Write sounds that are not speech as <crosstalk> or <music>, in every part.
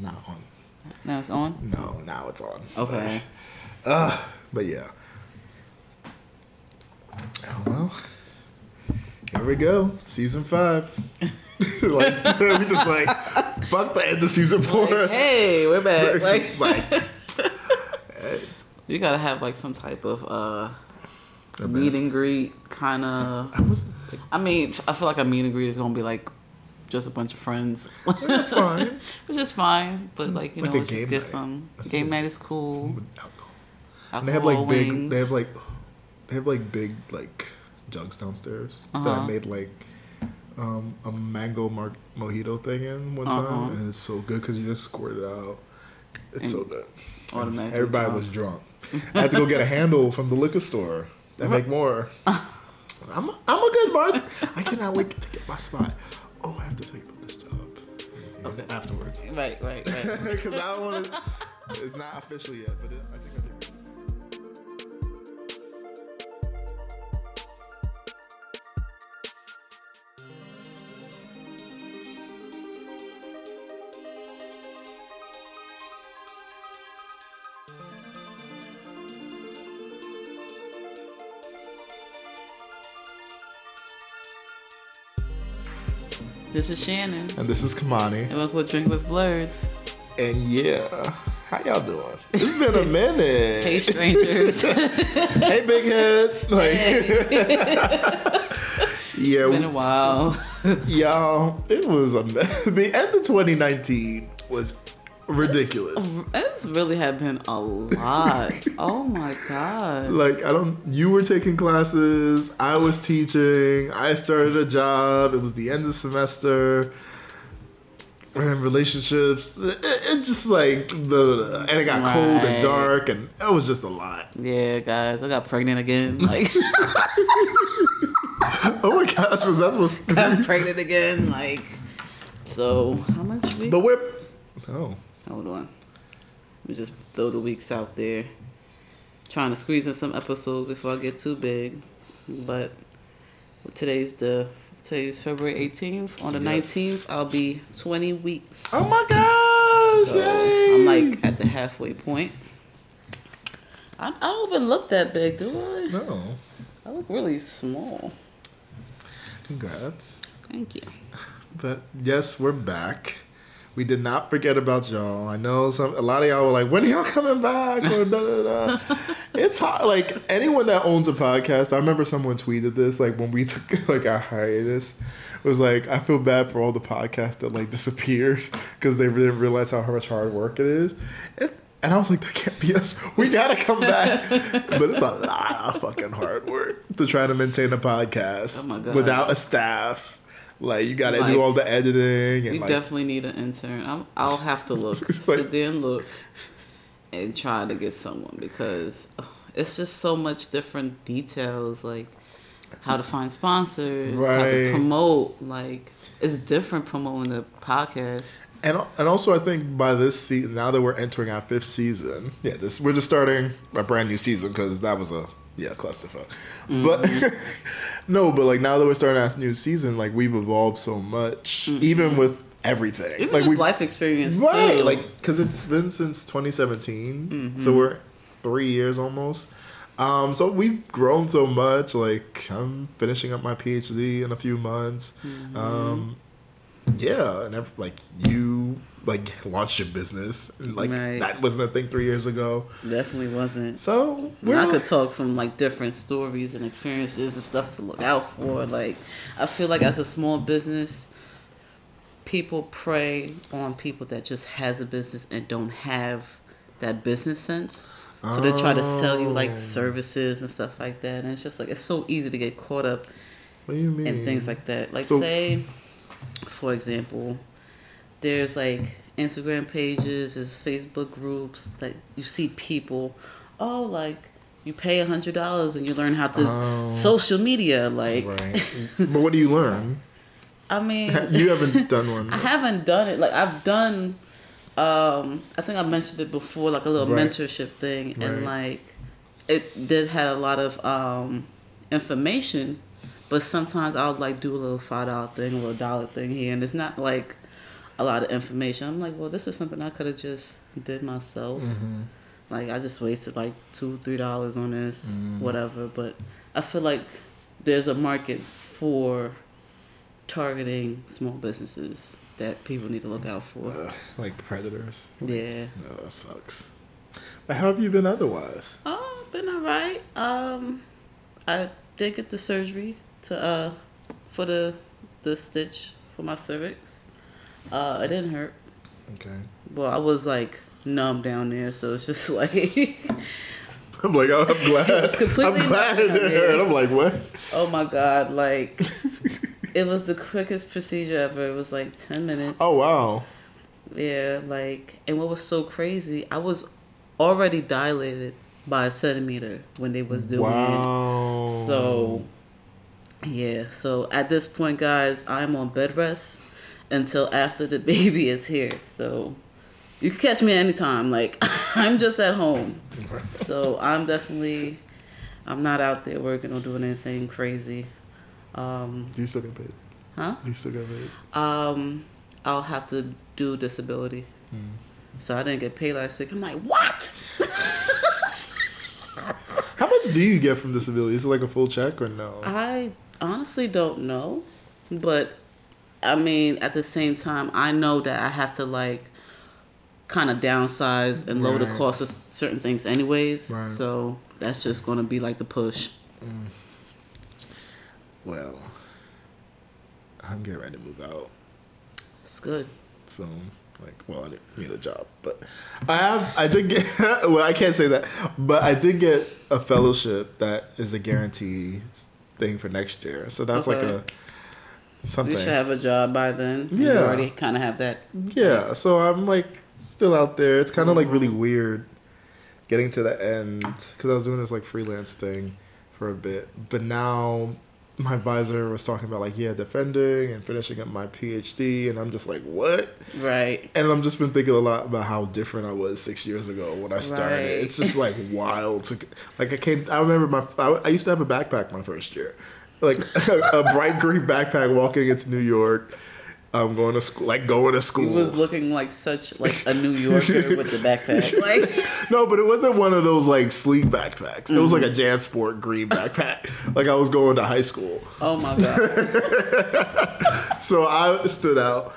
not on. Now it's on. No, now it's on. Okay. Uh, but yeah. Oh well. Here we go, season five. <laughs> like <laughs> we just like fuck the end of season four. Like, hey, we're back. <laughs> Like, like you gotta have like some type of uh meet and greet kind of. I was like, I mean, I feel like a meet and greet is gonna be like just a bunch of friends. that's fine. <laughs> Which is fine, but like you Like know, let's just get night. some game night is cool. Alcohol. Alcohol, And they have like big. They have like, they have like big like jugs downstairs that I Uh-huh. made like um, a mango mar- mojito thing in one time, Uh-huh. and it's so good because you just squirt it out. It's so good. automatically Everybody drunk. was drunk. I had to go get a handle from the liquor store and make more. <laughs> I'm a, I'm a good bartender. I cannot wait to get my spot. Oh, I have to tell you about this job And afterwards Right, right, right. <laughs> because I don't want to. It's not official yet, but it, I think I this is Shannon. And this is Kamani. And welcome to Drink with Blerds. And yeah, how y'all doing? It's been a minute. Hey, strangers. <laughs> hey, big head. Like, <laughs> yeah, it's Been a while. y'all. It was a mess. <laughs> the end of 2019 was ridiculous. It's really have been a lot. oh my god. Like I don't. You were taking classes. I was teaching. I started a job. It was the end of semester. And relationships. It, it's just like the and it got cold and dark and it was just a lot. Yeah, guys, I got pregnant again. Like, <laughs> <laughs> Oh my gosh, was that was? I'm pregnant again. Like, so how much weeks? But we're oh Hold on. Let me just throw the weeks out there. Trying to squeeze in some episodes before I get too big. But today's the today's February 18th. On the Yes. 19th, I'll be 20 weeks. oh my gosh! So yay. I'm like at the halfway point. I, I don't even look that big, do I? no. I look really small. Congrats. Thank you. But yes, we're back. We did not forget about y'all. I know some a lot of y'all were like, when are y'all coming back? Or da, da, da. <laughs> It's hard. Like anyone that owns a podcast, I remember someone tweeted this, like when we took <laughs> like our hiatus. It was like, I feel bad for all the podcasts that like disappeared <laughs> because they didn't realize how much hard work it is. It, and I was like, that can't be us. We gotta come back. but it's a lot of fucking hard work to try to maintain a podcast Oh my God. without a staff. Like you gotta Like, do all the editing and We like definitely need an intern. I'm, <laughs> I'll have to look, Like- sit there and look, and try to get someone because oh, it's just so much different details, like how to find sponsors, how to promote. Like it's different promoting a podcast. and and also I think by this season now that we're entering our fifth season, yeah, this we're just starting a brand new season because that was a yeah clusterfuck. But <laughs> no, but like now that we're starting our new season, like we've evolved so much, even with everything. Even like we life experience right, too. like because it's been since 2017, Mm-hmm. so we're three years almost. Um, so we've grown so much. Like I'm finishing up my PhD in a few months. Mm-hmm. Um, yeah, and ev- like you like launched your business. And, like Right. that wasn't a thing three years ago. definitely wasn't. So we're I could talk from like different stories and experiences and stuff to look out for. Mm-hmm. Like, I feel like as a small business, people prey on people that just has a business and don't have that business sense. So they try to sell you Oh. like services and stuff like that, and it's just like it's so easy to get caught up what do you mean? and things like that. Like So- say, for example, there's like Instagram pages, there's Facebook groups that you see people, oh like you pay a hundred dollars and you learn how to Oh. social media. Like right. <laughs> but what do you learn? I mean, <laughs> You haven't done one. <laughs> I haven't done it. Like I've done. Um, I think I mentioned it before, like a little Right. mentorship thing, and like it did had a lot of um, information, but sometimes I'll like do a little five dollar thing, a little dollar thing here, and it's not like a lot of information. I'm like, well, this is something I could have just did myself. Mm-hmm. Like I just wasted like two, three dollars on this, Mm. whatever. But I feel like there's a market for targeting small businesses that people need to look out for. Uh, like predators. Yeah. No, that sucks. But how have you been otherwise? Oh, been alright. Um, I did get the surgery to uh for the the stitch for my cervix. Uh, it didn't hurt. Okay. Well, I was like numb down there, so it's just <laughs> <laughs> like, I'm like, oh, I'm glad. It was completely I'm glad it didn't hurt. I'm like, what? oh my god, like <laughs> it was the quickest procedure ever. It was like ten minutes. Oh wow. Yeah, like, and what was so crazy, I was already dilated by a centimeter when they was doing it. Wow. So, yeah. So at this point, guys, I'm on bed rest until after the <laughs> baby is here. So you can catch me anytime. Like <laughs> I'm just at home. <laughs> So I'm definitely, I'm not out there working or doing anything crazy. Um, Do you still get paid? huh? Do you still get paid? Um, I'll have to do disability. Hmm. So I didn't get paid last week. I'm like, what? How much do you get from disability? Is it like a full check or no? I honestly don't know, but I mean, at the same time, I know that I have to like kind of downsize and lower the cost of certain things, anyways. Right. So that's just gonna be like the push. Mm. Well, I'm getting ready to move out It's good. soon. Like, well, I need a job, but I have. I did get. <laughs> well, I can't say that, but I did get a fellowship that is a guarantee thing for next year. So that's like a something. You should have a job by then. You Yeah. already kind of have that. Yeah, so I'm like still out there. It's kind of like really weird getting to the end because I was doing this like freelance thing for a bit, but now my advisor was talking about like yeah, defending and finishing up my PhD, and I'm just like what? Right. And I'm just been thinking a lot about how different I was six years ago when I started. Right. It's just like <laughs> wild. To, like I came, I remember my I, I used to have a backpack my first year, like <laughs> a, bright green backpack walking into New York. I'm going to school, like going to school. You was looking like such like a New Yorker with the backpack. <laughs> Like No, but it wasn't one of those like sleek backpacks. It was Mm-hmm. like a JanSport green backpack. like I was going to high school. oh my god. <laughs> So I stood out.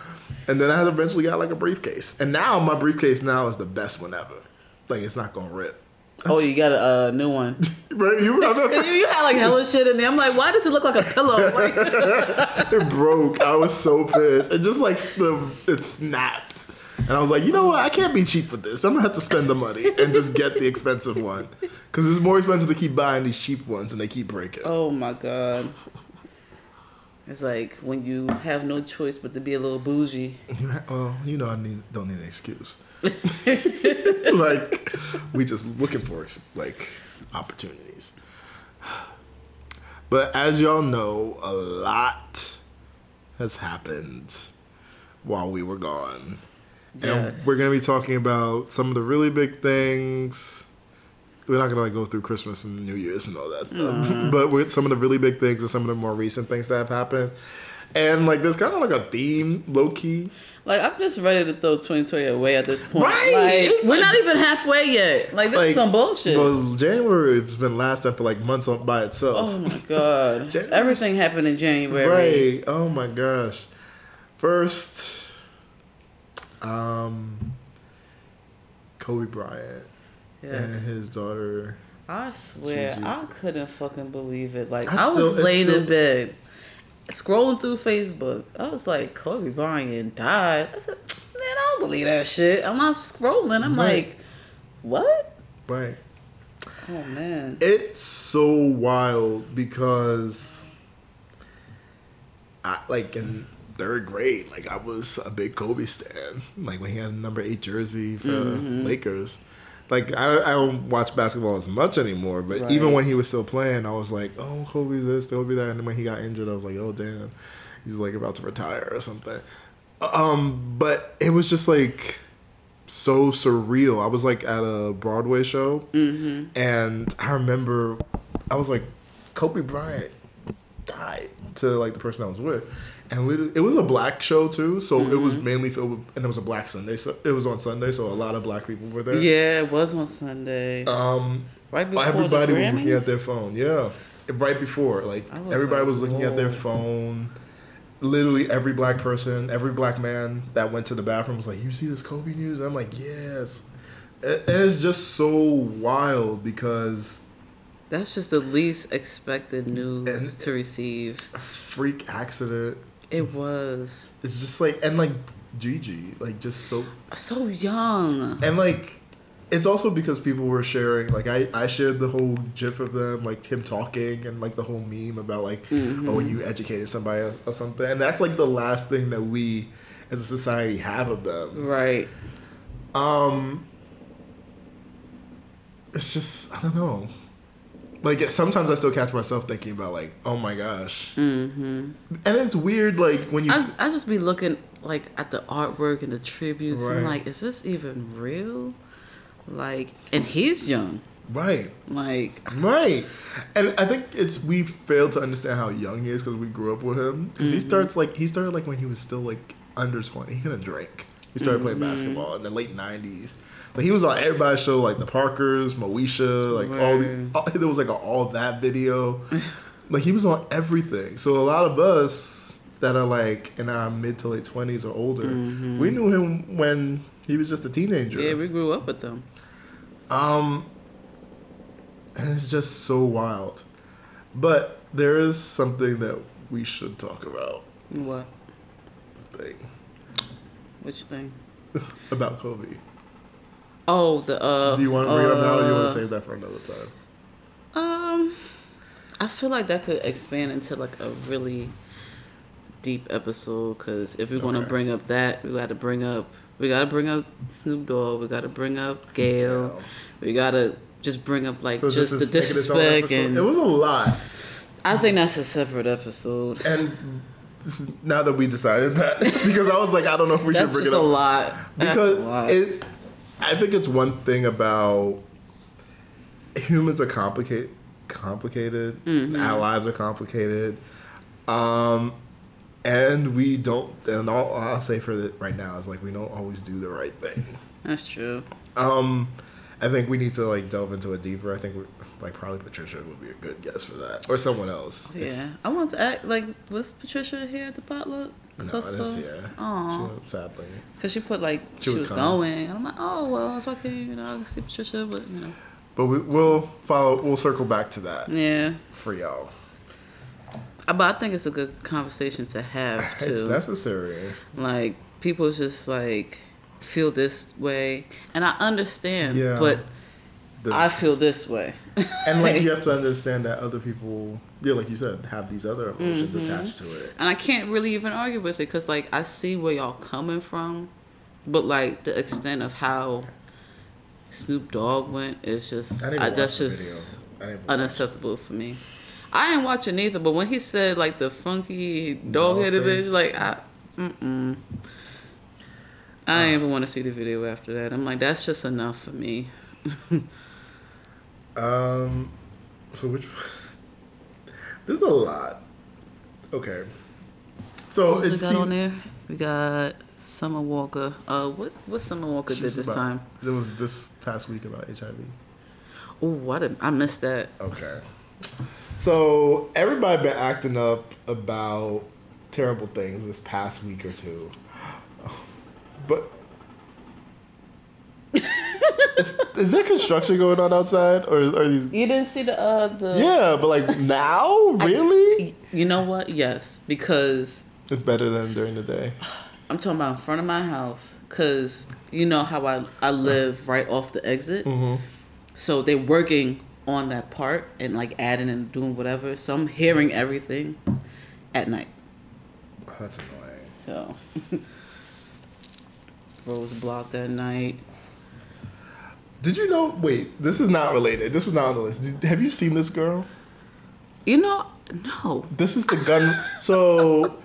And then I eventually got like a briefcase. And now my briefcase now is the best one ever. Like it's not gonna rip. Oh, you got a uh, new one. <laughs> Right? <laughs> You you had like hella shit in there. I'm like, why does it look like a pillow? <laughs> Like, it broke. I was so pissed. It just like the it snapped. And I was like, you know what? I can't be cheap with this. I'm gonna have to spend the money and just get the expensive one. Because it's more expensive to keep buying these cheap ones and they keep breaking. oh my god. It's like when you have no choice but to be a little bougie. You Well, you know, I need don't need an excuse. <laughs> like we just looking for like opportunities. But as y'all know, a lot has happened while we were gone. And we're gonna be talking about some of the really big things. We're not gonna like go through Christmas and New Year's and all that stuff, <laughs> but with some of the really big things and some of the more recent things that have happened. And like there's kind of like a theme, low key. Like I'm just ready to throw 2020 away at this point. Right. Like we're not even halfway yet. Like this is some bullshit. Well, January has been lasting for like months on by itself. oh my god. <laughs> Everything happened in January. Right. Oh my gosh. First, um, Kobe Bryant and his daughter. I swear, Gigi. I couldn't fucking believe it. Like I I, was still- laying still- in bed, scrolling through Facebook. I was like, Kobe Bryant died. I said, man, I don't believe that shit. I'm not scrolling. I'm Right. like, what? Right. Oh man. It's so wild because I like in third grade, like I was a big Kobe stan. Like when he had a number eight jersey for Mm-hmm. Lakers. Like I, I don't watch basketball as much anymore, but even when he was still playing, I was like, oh, Kobe this, Kobe that. And then when he got injured, I was like, oh damn, he's like about to retire or something. Um, but it was just like so surreal. I was like at a Broadway show, Mm-hmm. and I remember I was like, Kobe Bryant died to like the person I was with, and literally, it was a black show too, so it was Mm-hmm. mainly filled with, and it was a black Sunday. So it was on Sunday, so a lot of black people were there. Yeah, it was on Sunday. Um, right before everybody was looking at their phone. Yeah, right before, like was everybody like, was looking at their phone. Literally every black person, every black man that went to the bathroom was like, "You see this Kobe news?" I'm like, "Yes." It- It's just so wild because That's just the least expected news to receive. freak accident. It was It's just like and like Gigi, like just so so young. and like it's also because people were sharing like I, I shared the whole gif of them like him talking and like the whole meme about like Mm-hmm. oh when you educated somebody or, or something and that's like the last thing that we as a society have of them Right. um it's just i don't know like sometimes i still catch myself thinking about like oh my gosh Mm-hmm. and it's weird like when you I, I just be looking like at the artwork and the tributes. and I'm like, is this even real? Like, and he's young. right Like, Right, and I think it's we failed to understand how young he is because we grew up with him. Because he starts like he started like when he was still like under twenty. He couldn't drink. He started playing basketball in the late nineties. But he was on everybody's show like the Parkers, Moesha, like all the all, <laughs> there was like a all that video. <laughs> like he was on everything. So a lot of us that are like in our mid to late twenties or older, we knew him when he was just a teenager. yeah, we grew up with them. Um, and it's just so wild. But there is something that we should talk about. What? Thing Which thing? <laughs> about Kobe. Oh, the uh. Do you want to bring it up now, or do you want uh, to save that for another time? Um, I feel like that could expand into like a really deep episode because if we want to Okay. bring up that, we got to bring up we got to bring up Snoop Dogg, we got to bring up Gayle, Gayle. we got to just bring up like So just the is making its own disrespect and It was a lot, I think that's a separate episode. and now that we decided that, <laughs> because I was like, I don't know if we That's should bring it a up lot. That's because a lot. it. I think it's one thing about humans are complicated. Complicated. Mm-hmm. Our lives are complicated. Um, and we don't. And all I'll say for it right now is like we don't always do the right thing. that's true. Um, I think we need to like delve into it deeper. I think like probably Patricia would be a good guess for that, or someone else. Yeah, I want to act like was Patricia here at the potluck? No, I 'Cause I didn't saw- see her. She Aw. sadly. Cause she put like She she, was come. going, and I'm like, oh well, if I can, you know, I can see Patricia, but you know, But we, we'll follow. We'll circle back to that yeah. for y'all. Uh, But I think it's a good conversation to have <laughs> too. It's necessary. like people just like feel this way, and I understand, Yeah. but The- I feel this way. and like you <laughs> have to understand that other people, yeah, like you said, have these other emotions Mm-hmm. attached to it. And I can't really even argue with it because, like, I see where y'all coming from, but like the extent of how Snoop Dogg went is just I I, that's just. I didn't watch unacceptable for me. I ain't watching either, but when he said like the funky dog headed bitch, like I, mm-mm. I didn't even want to see the video after that. I'm like, that's just enough for me. <laughs> Um, so which? There's a lot. Okay. So What it we got on there? We got Summer Walker. Uh, what what Summer Walker did this about- time? It was this past week about HIV. Oh, I didn't. I missed that. Okay. So everybody been acting up about terrible things this past week or two, but is, is there construction going on outside, or are these? You didn't see the uh the Yeah, but like now, really, You know what? Yes, because it's better than during the day. <sighs> I'm talking about in front of my house. Cause you know how I I live right off the exit, Mm-hmm. so they're working on that part and like adding and doing whatever. So I'm hearing everything at night. Oh, that's annoying. So <laughs> Rose blocked that night. Did you know? Wait, this is not related. This was not on the list. Did, have you seen this girl? You know, no. This is the gun. So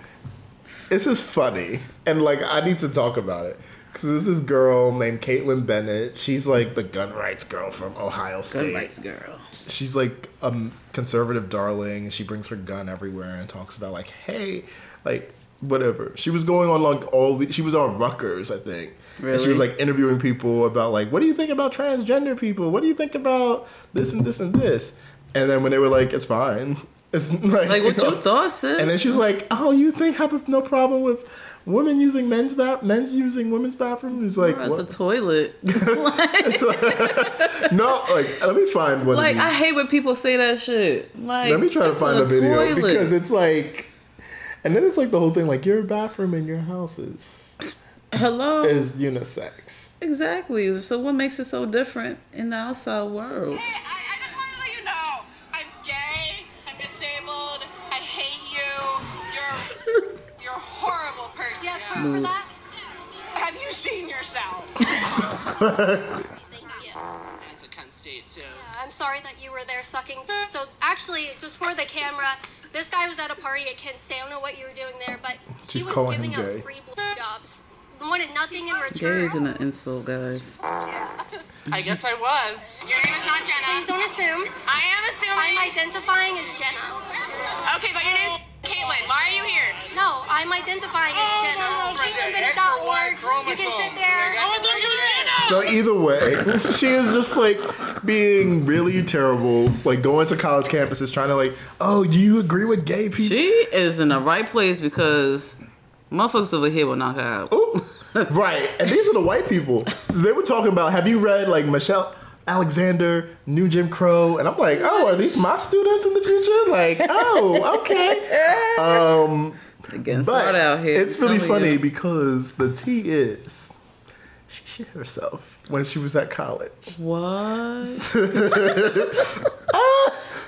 this is funny, and like I need to talk about it because this is girl named Caitlin Bennett. She's like the gun rights girl from Ohio State. Good rights girl. She's like a conservative darling, she brings her gun everywhere and talks about like, hey, like whatever. She was going on like all the. She was on Rutgers, I think. And she was like interviewing people about like, what do you think about transgender people? What do you think about this and this and this? And then when they were like, it's fine. <laughs> It's <laughs> like, Like what know. you thought, sis? And then she was like, "Oh, you think I have no problem with women using men's bath, men's using women's bathrooms?" He's like, That's a toilet. <laughs> like, "No, like let me find one." like I hate when people say that shit. Like let me try to find a a video toilet. because it's like, and then it's like the whole thing, like your bathroom in your house is hello. is unisex. Exactly. So what makes it so different in the outside world? Hey, I, I just wanted to let you know I'm gay, I'm disabled, I hate you, you're you're a horrible person. Yeah, proof for that? Have you seen yourself? <laughs> Thank you. That's a cunt state too. Yeah, I'm sorry that you were there sucking. So actually, just for the camera, this guy was at a party at Kent State. I don't know what you were doing there, but She's he was giving him out free jobs. Wanted nothing in Gay return. isn't an insult, guys. <laughs> I guess I was. Your name is not Jenna. Please don't assume. I am assuming. I'm identifying as Jenna. okay, but your name's Caitlin. Why are you here? No, I'm identifying as oh, Jenna. CaitlinBennett.org. You can sit there. Oh, I thought you were Jenna. So either way, <laughs> she is just like being really terrible, like going to college campuses trying to like, oh, do you agree with gay people? She is in the right place because motherfuckers over here will knock her out. Ooh. <laughs> right. And these are the white people. So they were talking about, have you read like Michelle Alexander, New Jim Crow? And I'm like, oh, are these my students in the future? Like, oh, okay. <laughs> Um, but out here. it's really funny you. because the T is she shit herself when she was at college. What? <laughs>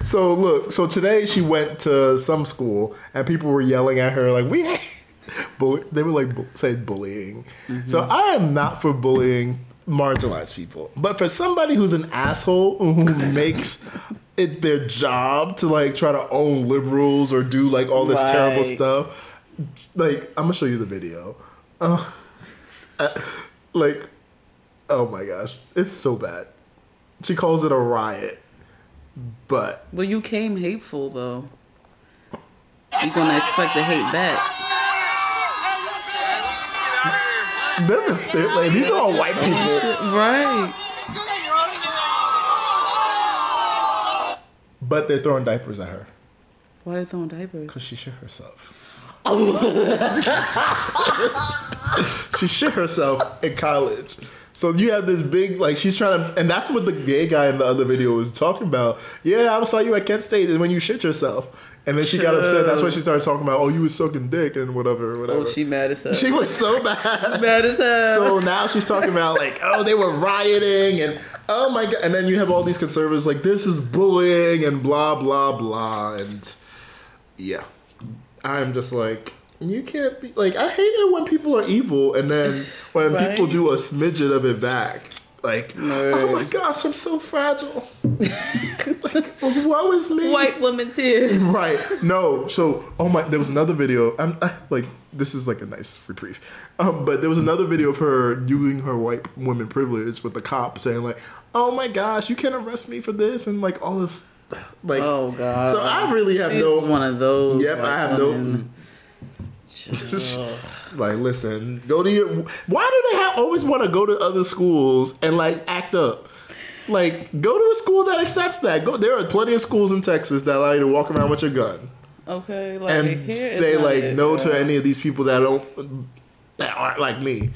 So look, so today she went to some school and people were yelling at her like we <laughs> bully. They were like bu- saying bullying. So I am not for bullying marginalized people, but for somebody who's an asshole who <laughs> makes it their job to like try to own liberals or do like all this terrible stuff, like I'm gonna show you the video. <laughs> Uh, like, oh my gosh, it's so bad. She calls it a riot, but Well, you came hateful though. You're gonna expect to hate back. They're, they're, like, these are all white people, Right. but they're throwing diapers at her Why are they throwing diapers? because she shit herself. <laughs> she shit herself in college. So you have this big like she's trying to, and that's what the gay guy in the other video was talking about. Yeah, I saw you at Kent State, and when you shit yourself, and then she got upset. That's when she started talking about, oh, you was sucking dick and whatever, oh, whatever. Oh, she mad as hell. She was so <laughs> bad. mad as hell. So now she's talking about like, oh, they were rioting and oh my god, and then you have all these conservatives like this is bullying and blah blah blah, and yeah, I'm just like. You can't be like I hate it when people are evil and then when Right. people do a smidget of it back. Like, oh my gosh, I'm so fragile. <laughs> like, woe is me. White woman tears. Right. No. So, oh my, there was another video. I'm I, like, this is like a nice reprieve. Um, but there was another video of her using her white woman privilege with the cop saying like, "Oh my gosh, you can't arrest me for this," and like all this, like. Oh God. So I really have She's no. one of those. Yep, I have no. women. <laughs> Like, listen, go to your. Why do they have, always want to go to other schools and like act up? Like, go to a school that accepts that. Go. There are plenty of schools in Texas that allow you to walk around with your gun. Okay, like and say like it, no to any of these people that don't that aren't like me.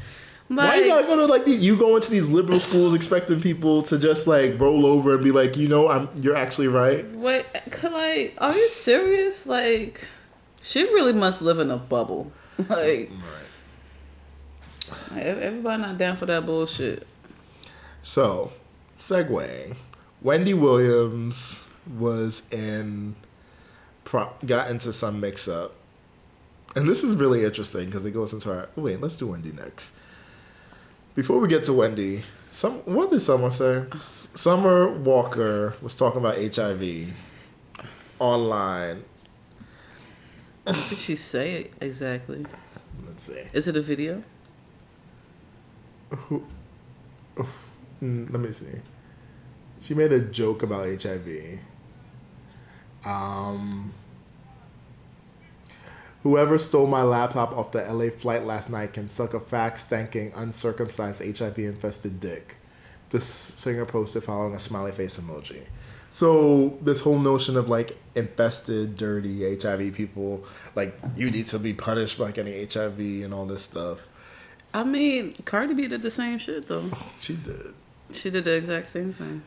Why are you Like, gotta go to like these, you go into these liberal schools expecting people to just like roll over and be like, you know, I'm you're actually right. wait, could, like, are you serious? Like, she really must live in a bubble. <laughs> Like, ev- everybody not down for that bullshit. So, segue. Wendy Williams was in got into some mix up. And this is really interesting because it goes into our wait, let's do Wendy next. Before we get to Wendy, some what did Summer say? Summer Walker was talking about HIV online. What did she say exactly? Let's see. Is it a video? Mm, let me see. She made a joke about HIV. Um, Whoever stole my laptop off the LA flight last night can suck a fat, stanking, uncircumcised, HIV infested dick. This singer posted following a smiley face emoji. So this whole notion of like infested, dirty HIV people, like you need to be punished by getting HIV and all this stuff. I mean, Cardi B did the same shit though. <laughs> She did, She did the exact same thing.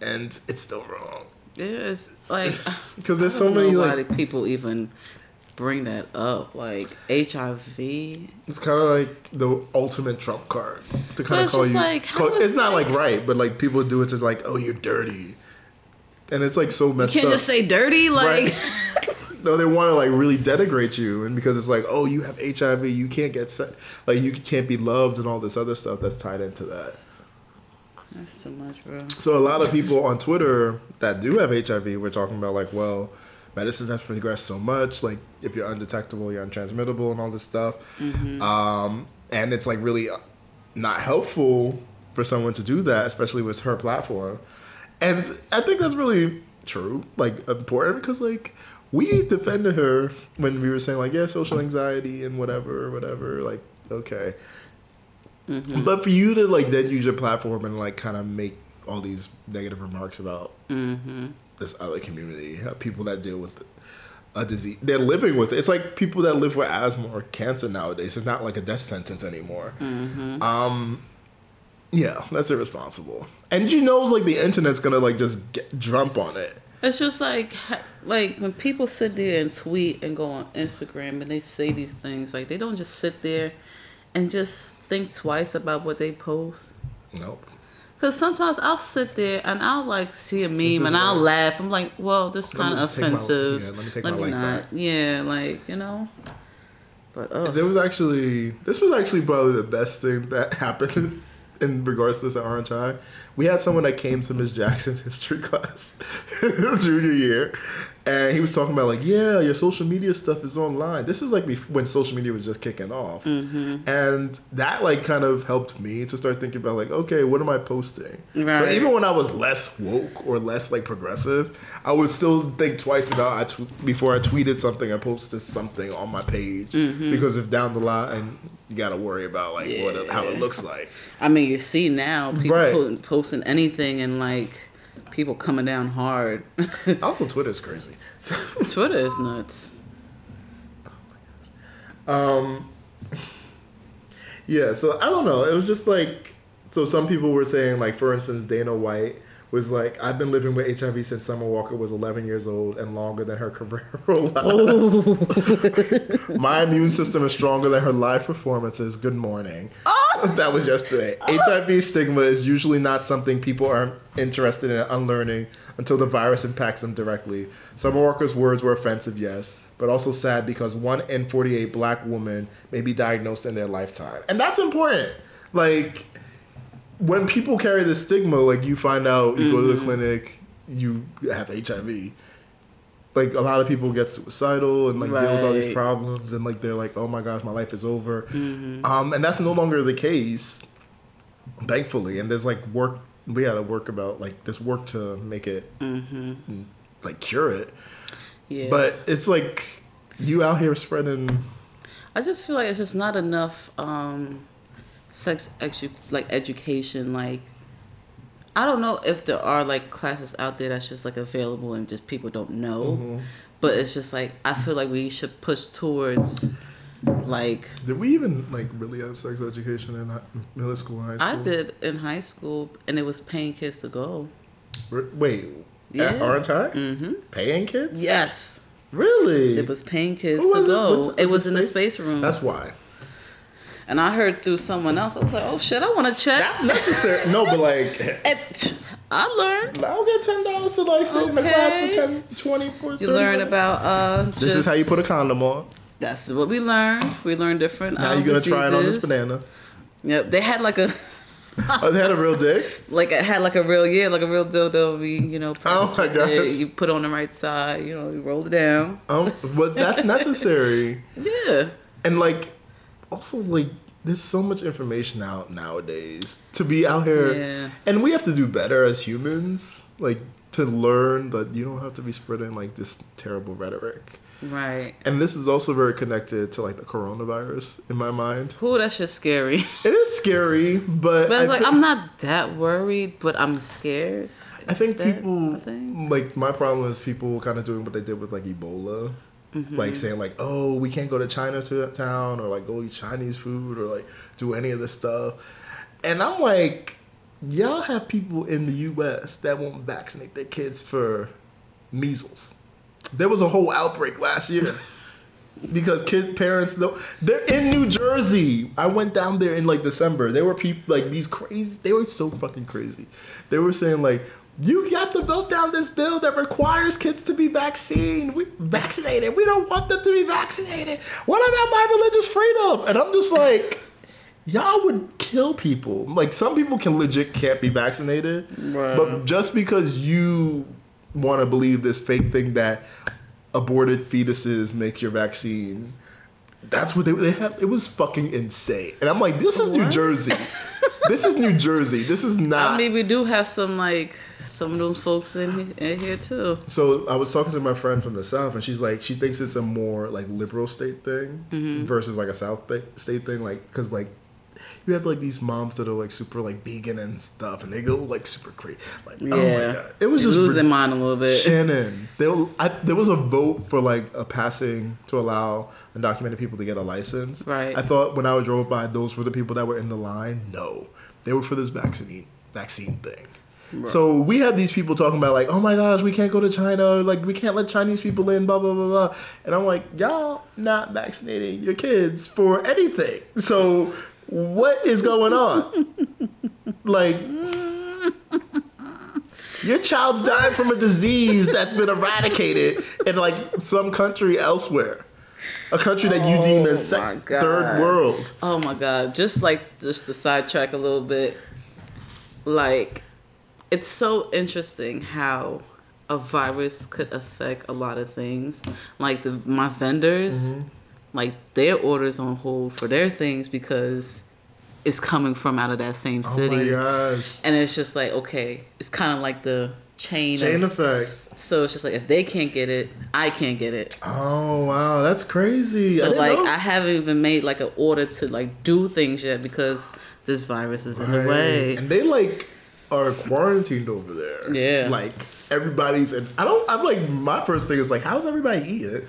and it's still wrong Yeah, it's like <laughs> <laughs> because there's so many like people even bring that up. Like HIV. It's kind of like the ultimate trump card to kind of call you. like, call- it's not like right, but like people do it just like, oh, you're dirty, and it's like so messed you Can't up. just say dirty. Like Right. <laughs> <laughs> no, they want to like really denigrate you, and because it's like, oh, you have HIV, you can't get se- like you can't be loved, and all this other stuff that's tied into that. that's too much, bro. So a lot of people on Twitter that do have HIV were talking about like, well, medicines have progressed so much. Like if you're undetectable, you're untransmittable, and all this stuff. Um, and it's like really not helpful for someone to do that, especially with her platform. And I think that's really true, like important because like we defended her when we were saying like, yeah, social anxiety and whatever, whatever. Like, okay. But for you to like then use your platform and like kind of make all these negative remarks about this other community, uh, people that deal with a disease, they're living with it. It's like people that live with asthma or cancer nowadays. It's not like a death sentence anymore. Um, yeah, that's irresponsible. And you know, like the internet's gonna like just get, jump on it. It's just like like when people sit there and tweet and go on Instagram and they say these things, like they don't just sit there and just think twice about what they post. Nope. Cause sometimes I'll sit there and I'll like see a meme and I'll right. laugh. I'm like, well, this Let me kind of take my- offensive. yeah, let me take my like not. back. Yeah, like you know. But oh, There was actually this was actually probably the best thing that <laughs> happened in regards to this at RHI. We had someone that came to Miss Jackson's <laughs> history class <laughs> junior year, and he was talking about like, yeah, your social media stuff is online. This is like when social media was just kicking off, mm-hmm. and that like kind of helped me to start thinking about like, okay, what am I posting? So even when I was less woke or less like progressive, I would still think twice about I tw- before I tweeted something, I posted something on my page mm-hmm. because if down the line you got to worry about like what how it looks like. I mean, you see now people Right. Posting anything and like people coming down hard. <laughs> Also, Twitter's crazy. So, <laughs> Twitter is nuts. um, <laughs> yeah, so I don't know. It was just like so. Some people were saying like, for instance, Dana White was like, "I've been living with HIV since Summer Walker was 11 years old and longer than her <laughs> career last. <laughs> My immune system is stronger than her live performances. Good morning." Oh. <laughs> That was yesterday. HIV stigma is usually not something people are interested in unlearning until the virus impacts them directly. Summer Walker's words were offensive, yes, but also sad because one in 48 black women may be diagnosed in their lifetime. And that's important. Like, when people carry the stigma, like you find out, you go to the clinic, you have HIV. Like a lot of people get suicidal and like deal with all these problems, and like they're like, "Oh my gosh, my life is over," um, and that's no longer the case, thankfully. And there's like work we had to work about like this work to make it like cure it, Yeah. but it's like you out here spreading. I just feel like it's just not enough um, sex edu- like education. Like, I don't know if there are like classes out there that's just like available and just people don't know. Mm-hmm. But it's just like I feel like we should push towards like Did we even like really have sex education in hi- middle school, high school? I did in high school, and it was paying kids to go. Wait, Yeah. at RTI? Mm-hmm. Paying kids? Yes, Really? it was paying kids Who to was it? go. Was It, was in the space room. That's why. And I heard through someone else. I was like, oh shit, I want to check. That's necessary. no, but like, <laughs> And I learned. I'll get ten dollars to like sit in the class for Okay. 10, 20, for You learn minutes. about uh. This is how you put a condom on. That's what we learned. We learned different. Now um, you're gonna try it on this banana. Yep, they had like a Oh, they had a real dick. <laughs> like it had like a real yeah, like a real dildo. We you know. Oh my practiced with it. gosh. You put on the right side. You know, you roll it down. Um, but that's <laughs> necessary. Yeah. And like, also like, there's so much information out nowadays to be out here, Yeah. and we have to do better as humans. Like to learn that you don't have to be spreading like this terrible rhetoric. Right. And this is also very connected to like the coronavirus in my mind. Who that's just scary. <laughs> It is scary, but, But like thi- I'm not that worried, but I'm scared. I think people like my problem is people kind of doing what they did with like Ebola, Mm-hmm. like saying like, oh, we can't go to Chinatown or like go eat Chinese food or like do any of this stuff, and I'm like, y'all have people in the U.S. that won't vaccinate their kids for measles. There was a whole outbreak last year. <laughs> Because kid parents though they're in New Jersey. I went down there in like December. There were people like these crazy. They were so fucking crazy. They were saying like, "You got to vote down this bill that requires kids to be vaccinated. We, vaccinated. We don't want them to be vaccinated. What about my religious freedom?" And I'm just like, y'all would kill people. Like some people can legit can't be vaccinated, Right. but just because you want to believe this fake thing that aborted fetuses make your vaccine. That's what they they have. It was fucking insane, and I'm like, this is New Jersey. This is New Jersey. This is not. I mean, we do have some like some of those folks in, in here too. So I was talking to my friend from the south, and she's like, she thinks it's a more like liberal state thing Mm-hmm. versus like a south th- state thing, like because like you have like these moms that are like super like vegan and stuff, and they go like super crazy. Like, oh my god, it was They just losing their mind a little bit. Shannon, there, I, there was a vote for like a passing to allow undocumented people to get a license. Right. I thought when I drove by, those were the people that were in the line. No, they were for this vaccine vaccine thing. So we have these people talking about like, oh my gosh, we can't go to China, like we can't let Chinese people in, blah blah blah blah. And I'm like, y'all not vaccinating your kids for anything. So what is going on? like your child's dying from a disease that's been eradicated in like some country elsewhere. A country that you deem as Oh sec- third world. Oh my god! Just like just to sidetrack a little bit, like it's so interesting how a virus could affect a lot of things. Like the my vendors, Mm-hmm. Like their orders on hold for their things because it's coming from out of that same city. Oh my gosh. And it's just like okay, it's kind of like the chain. Chain of, effect. so it's just like if they can't get it, I can't get it. Oh wow, that's crazy. So didn't like know. I haven't even made like an order to like do things yet because this virus is in the way. And they like are quarantined over there. Yeah. Like everybody's and I don't I'm like my first thing is like, how's everybody eating?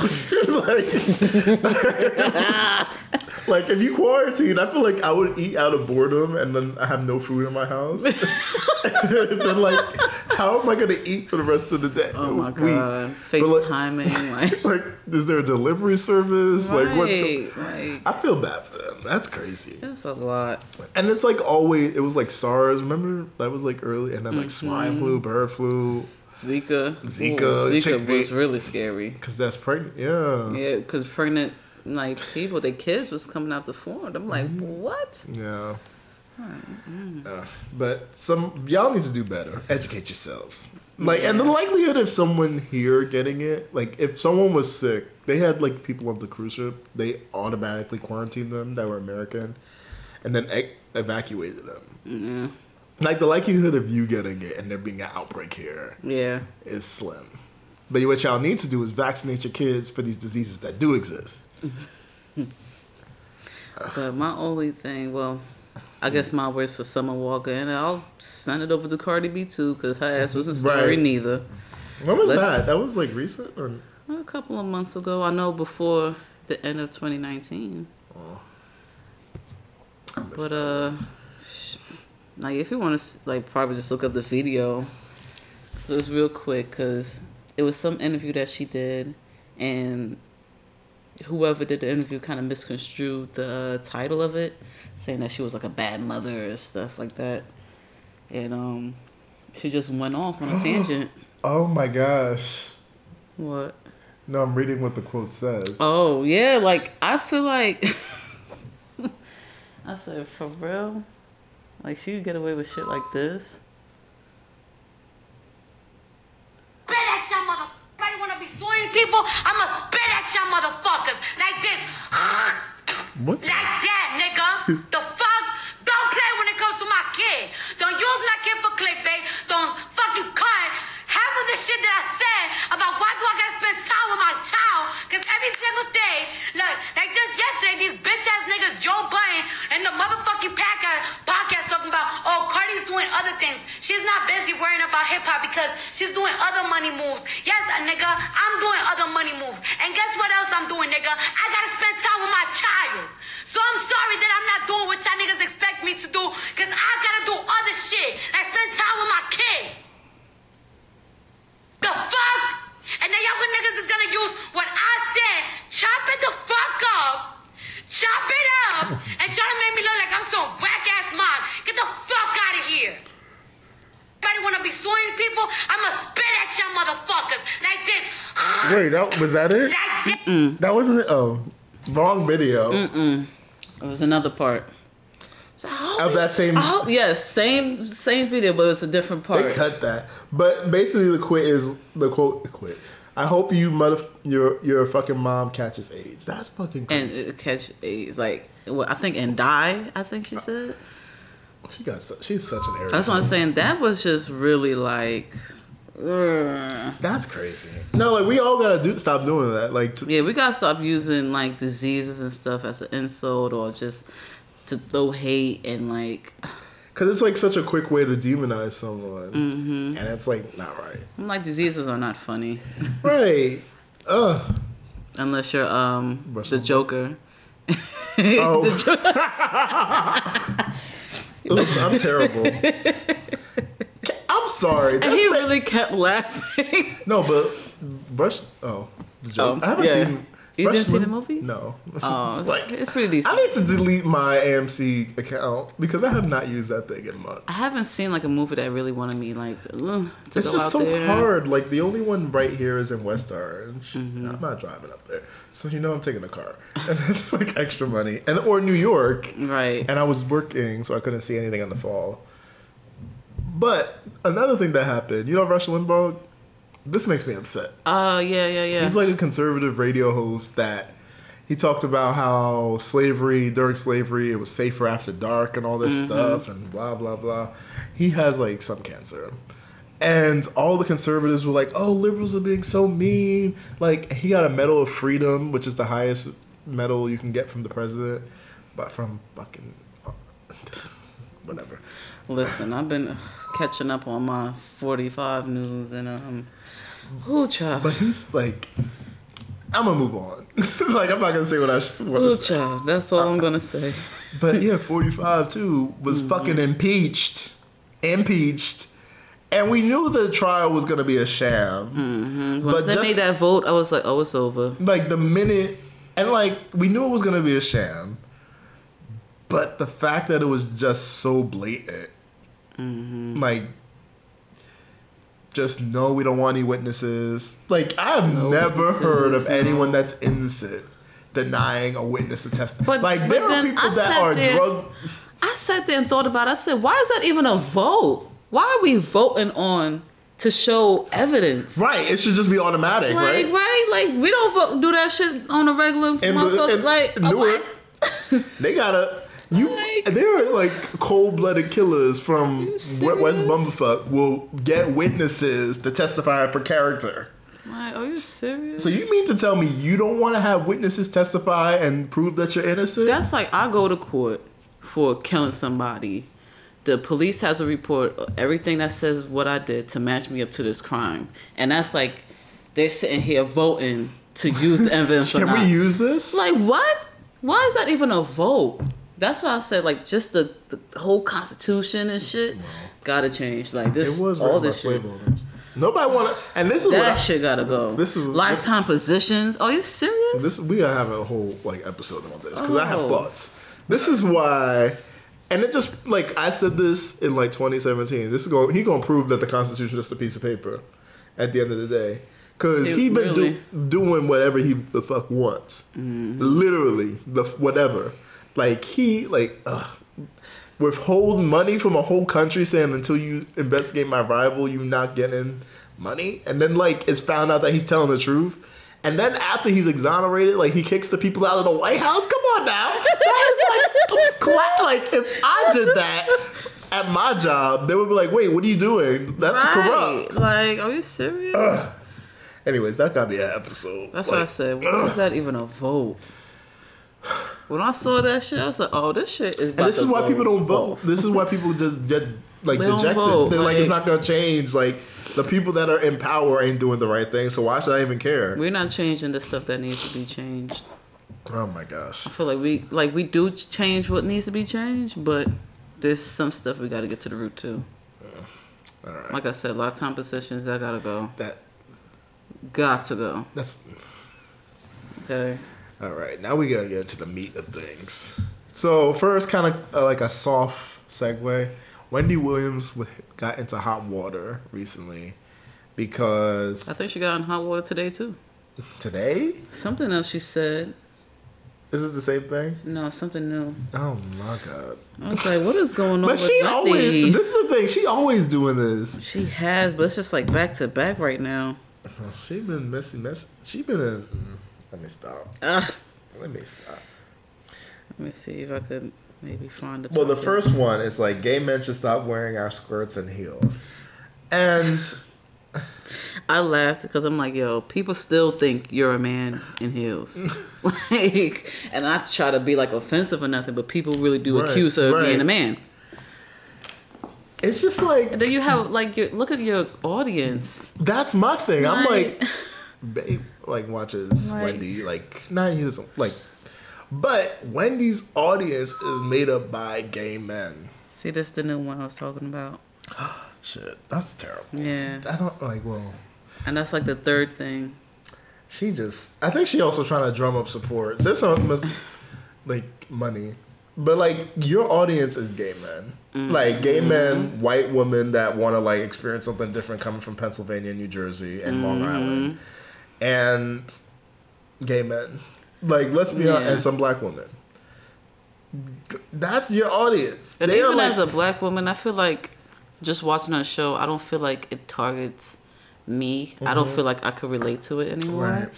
Like, <laughs> like if you quarantine, I feel like I would eat out of boredom and then I have no food in my house. and <laughs> <laughs> then like, how am I gonna eat for the rest of the day? Oh my god, But, like- FaceTiming like Like, is there a delivery service? Like, what's? Go- right, right. I feel bad for them. That's crazy. That's a lot. And it's like always, it was like SARS. Remember that was like early, and then like swine Mm-hmm. flu, bird flu, Zika. Zika, Ooh, Zika was really scary. because that's pregnant. Yeah. Yeah, because pregnant like people, their kids was coming out the form. I'm like, Mm-hmm. what? Yeah. Uh, but some y'all need to do better. Educate yourselves. Like, and the likelihood of someone here getting it, like, if someone was sick, they had like people on the cruise ship, they automatically quarantined them that were American, and then e- evacuated them. Like the likelihood of you getting it and there being an outbreak here Yeah. is slim. But what y'all need to do is vaccinate your kids for these diseases that do exist. <laughs> But my only thing, well, I guess my words for Summer Walker, and I'll send it over to Cardi B too, because her ass wasn't <laughs> sorry Right. neither. When was Let's- that? That was like recent or A couple of months ago, I know before the end of 2019. I But uh, like if you want to like probably just look up the video. So it's real quick because it was some interview that she did, and whoever did the interview kind of misconstrued the title of it, saying that she was like a bad mother or stuff like that, and um, she just went off on a <gasps> tangent. Oh my gosh. What? No, I'm reading what the quote says. Oh yeah, like I feel like <laughs> I said for real, like she could get away with shit like this. spit at y'all mother. Everybody wanna be suing people? I'ma spit at y'all motherfuckers like this. What? Like that, nigga. the fuck? Don't play when it comes to my kid. Don't use my kid for clickbait. Don't fucking cut half of the shit that I said about why do I gotta spend time with my child Cause every single day. Like, like just yesterday, these bitch ass niggas, Joe Budden and the motherfucking podcast, podcast talking about, oh, Cardi's doing other things. She's not busy worrying about hip hop because she's doing other money moves. Yes, a nigga, I'm doing other money moves. And guess what else I'm doing, nigga? I gotta spend time with my child. So I'm sorry that I'm not doing what y'all niggas expect me to do, cause I gotta do other shit. Like spend time with my kid. The fuck? And then y'all niggas is gonna use what I said, chop it the fuck up, chop it up, and try to make me look like I'm some whack ass mom. Get the fuck out of here. Everybody wanna be suing people? I'ma spit at y'all motherfuckers like this. <laughs> Wait, that was that it? Like this. That wasn't it. Oh, wrong video Mm-mm. It was another part. So of that same. I hope yes, same same video, but it's a different part. They cut that, but basically the quit is the quote quit. I hope you mother your your fucking mom catches AIDS. That's fucking and crazy. it catch AIDS like what I think and die. I think she uh, said. she got she's such an arrogant. That's what I'm saying. That was just really like. ugh. That's crazy. No, like we all gotta do stop doing that. Like to, Yeah, we gotta stop using like diseases and stuff as an insult or just to throw hate and like. Cause it's like such a quick way to demonize someone, Mm-hmm. and it's like not right. I'm like diseases are not funny <laughs> Right. Ugh. unless you're um Rush the. Joker. Oh. <laughs> The Joker- Ugh, <laughs> I'm terrible. I'm sorry. and That's he ma- really kept laughing. no, but Brush. Oh, the joke. Oh, I haven't yeah. seen. You didn't see the movie? No. Oh, <laughs> It's like it's pretty decent. I need to delete my AMC account because I have not used that thing in months. I haven't seen like a movie that really wanted me like to, to It's just so there. hard. Like the only one right here is in West Orange. Mm-hmm. I'm not driving up there, so you know I'm taking a car, <laughs> and that's like extra money. And or New York, Right. and I was working, so I couldn't see anything in the fall. But another thing that happened, you know, Rush Limbaugh. This makes me upset. Oh yeah, yeah, yeah. He's like a conservative radio host that he talked about how slavery during slavery it was safer after dark and all this Mm-hmm. stuff and blah blah blah. He has like some cancer. And all the conservatives were like, "Oh, liberals are being so mean." Like he got a Medal of Freedom, which is the highest medal you can get from the president, but from fucking <laughs> whatever. Listen, I've been catching up on my 45 news and um, who child, But he's like, I'm gonna move on. <laughs> like I'm not gonna say what I want to say. child. That's all I'm gonna say. <laughs> But yeah, 45 too Mm-hmm. was fucking impeached. Impeached. And we knew the trial was gonna be a sham. Once they just- made that vote, I was like, oh, it's over. Like the minute and like we knew it was gonna be a sham. But the fact that it was just so blatant. Mm-hmm. Like just no, we don't want any witnesses. Like I've never heard of witnesses, anyone that's innocent denying a witness to testify. But- like but there are people I that are there- drug I sat there and thought about it. I said, why is that even a vote? Why are we voting on to show evidence? Right, it should just be automatic, Like, right? right? Like, we don't vote, do that shit on a regular And, and like, Newark, what? <laughs> they gotta. You, Like- there are like cold-blooded killers from West? Bumblefuck will get witnesses to testify for character. Like, are you serious? So you mean to tell me you don't want to have witnesses testify and prove that you're innocent? That's like I go to court for killing somebody. The police has a report, everything that says what I did to match me up to this crime, and that's like they're sitting here voting to use the <laughs> evidence. Can we use this? Like what? Why is that even a vote? That's why I said like just the, the whole constitution and shit gotta change. Like this, it was all this shit. owners. Nobody want to, and this is what That I, shit gotta go. This is- lifetime positions. Are you serious? This we gotta have a whole like episode on this because I have Oh. thoughts. This is why, and it just like I said this in like 2017. This is going he gonna prove that the Constitution is just a piece of paper at the end of the day because he been really? do, doing whatever he the fuck wants, Mm-hmm. literally the whatever. Like he like ugh, withhold money from a whole country saying until you investigate my rival, you not getting money, and then like it's found out that he's telling the truth. And then after he's exonerated, like he kicks the people out of the White House. Come on now, that is like, <laughs> like if I did that at my job, they would be like, "Wait, what are you doing? That's Right. corrupt." Like, are you serious? Anyways, that gotta be an episode. That's what I Like, said. Why is that even a vote? When I saw that shit, I was like, "Oh, this shit is." And this is why people don't vote. This is why people just get like They dejected. vote, They're like, it's not gonna change. Like the people that are in power ain't doing the right thing. So why should I even care? We're not changing the stuff that needs to be changed. Oh my gosh. I feel like we like we do change what needs to be changed, but there's some stuff we got to get to the root to. All right. Like I said, lifetime positions that gotta go. that Got to go. that's Okay. All right. Now we gotta get into the meat of things. So first, kind of uh, like a soft segue. Wendy Williams w- got into hot water recently because I think she got in hot water today too. today Something else she said. is it the same thing? No, something new. Oh my god. I was like, what is going <laughs> on But she Wendy? always. This is the thing. She always doing this. She has, but it's just like back to back right now. <laughs> She been messy, messy. She been in. Let me stop. Ah, Let me stop. let me see if I could maybe find the. Well, the first one is like gay men should stop wearing our skirts and heels, and I laughed because I'm like, yo, people still think you're a man in heels. <laughs> <laughs> like, and I try to be like offensive or nothing, but people really do Right, accuse her of right. being a man. it's just like And then you have like your look at your audience. that's my thing. I'm Like- like, <laughs> babe, like watches Like- Wendy. Like, not he doesn't like. But Wendy's audience is made up by gay men. See, this the new one I was talking about. <gasps> Shit, that's terrible. Yeah, I don't like. Well, and that's like the third thing. She just, I think she also trying to drum up support. There's some like money, but like your audience is gay men, mm-hmm. like gay men, white women that want to like experience something different coming from Pennsylvania, New Jersey, and Long mm-hmm. Island, and gay men. Like let's be honest, and some black women. That's your audience. And they even like as a black woman, I feel like just watching her show, I don't feel like it targets me. I don't feel like I could relate to it anymore. Mm-hmm. Right.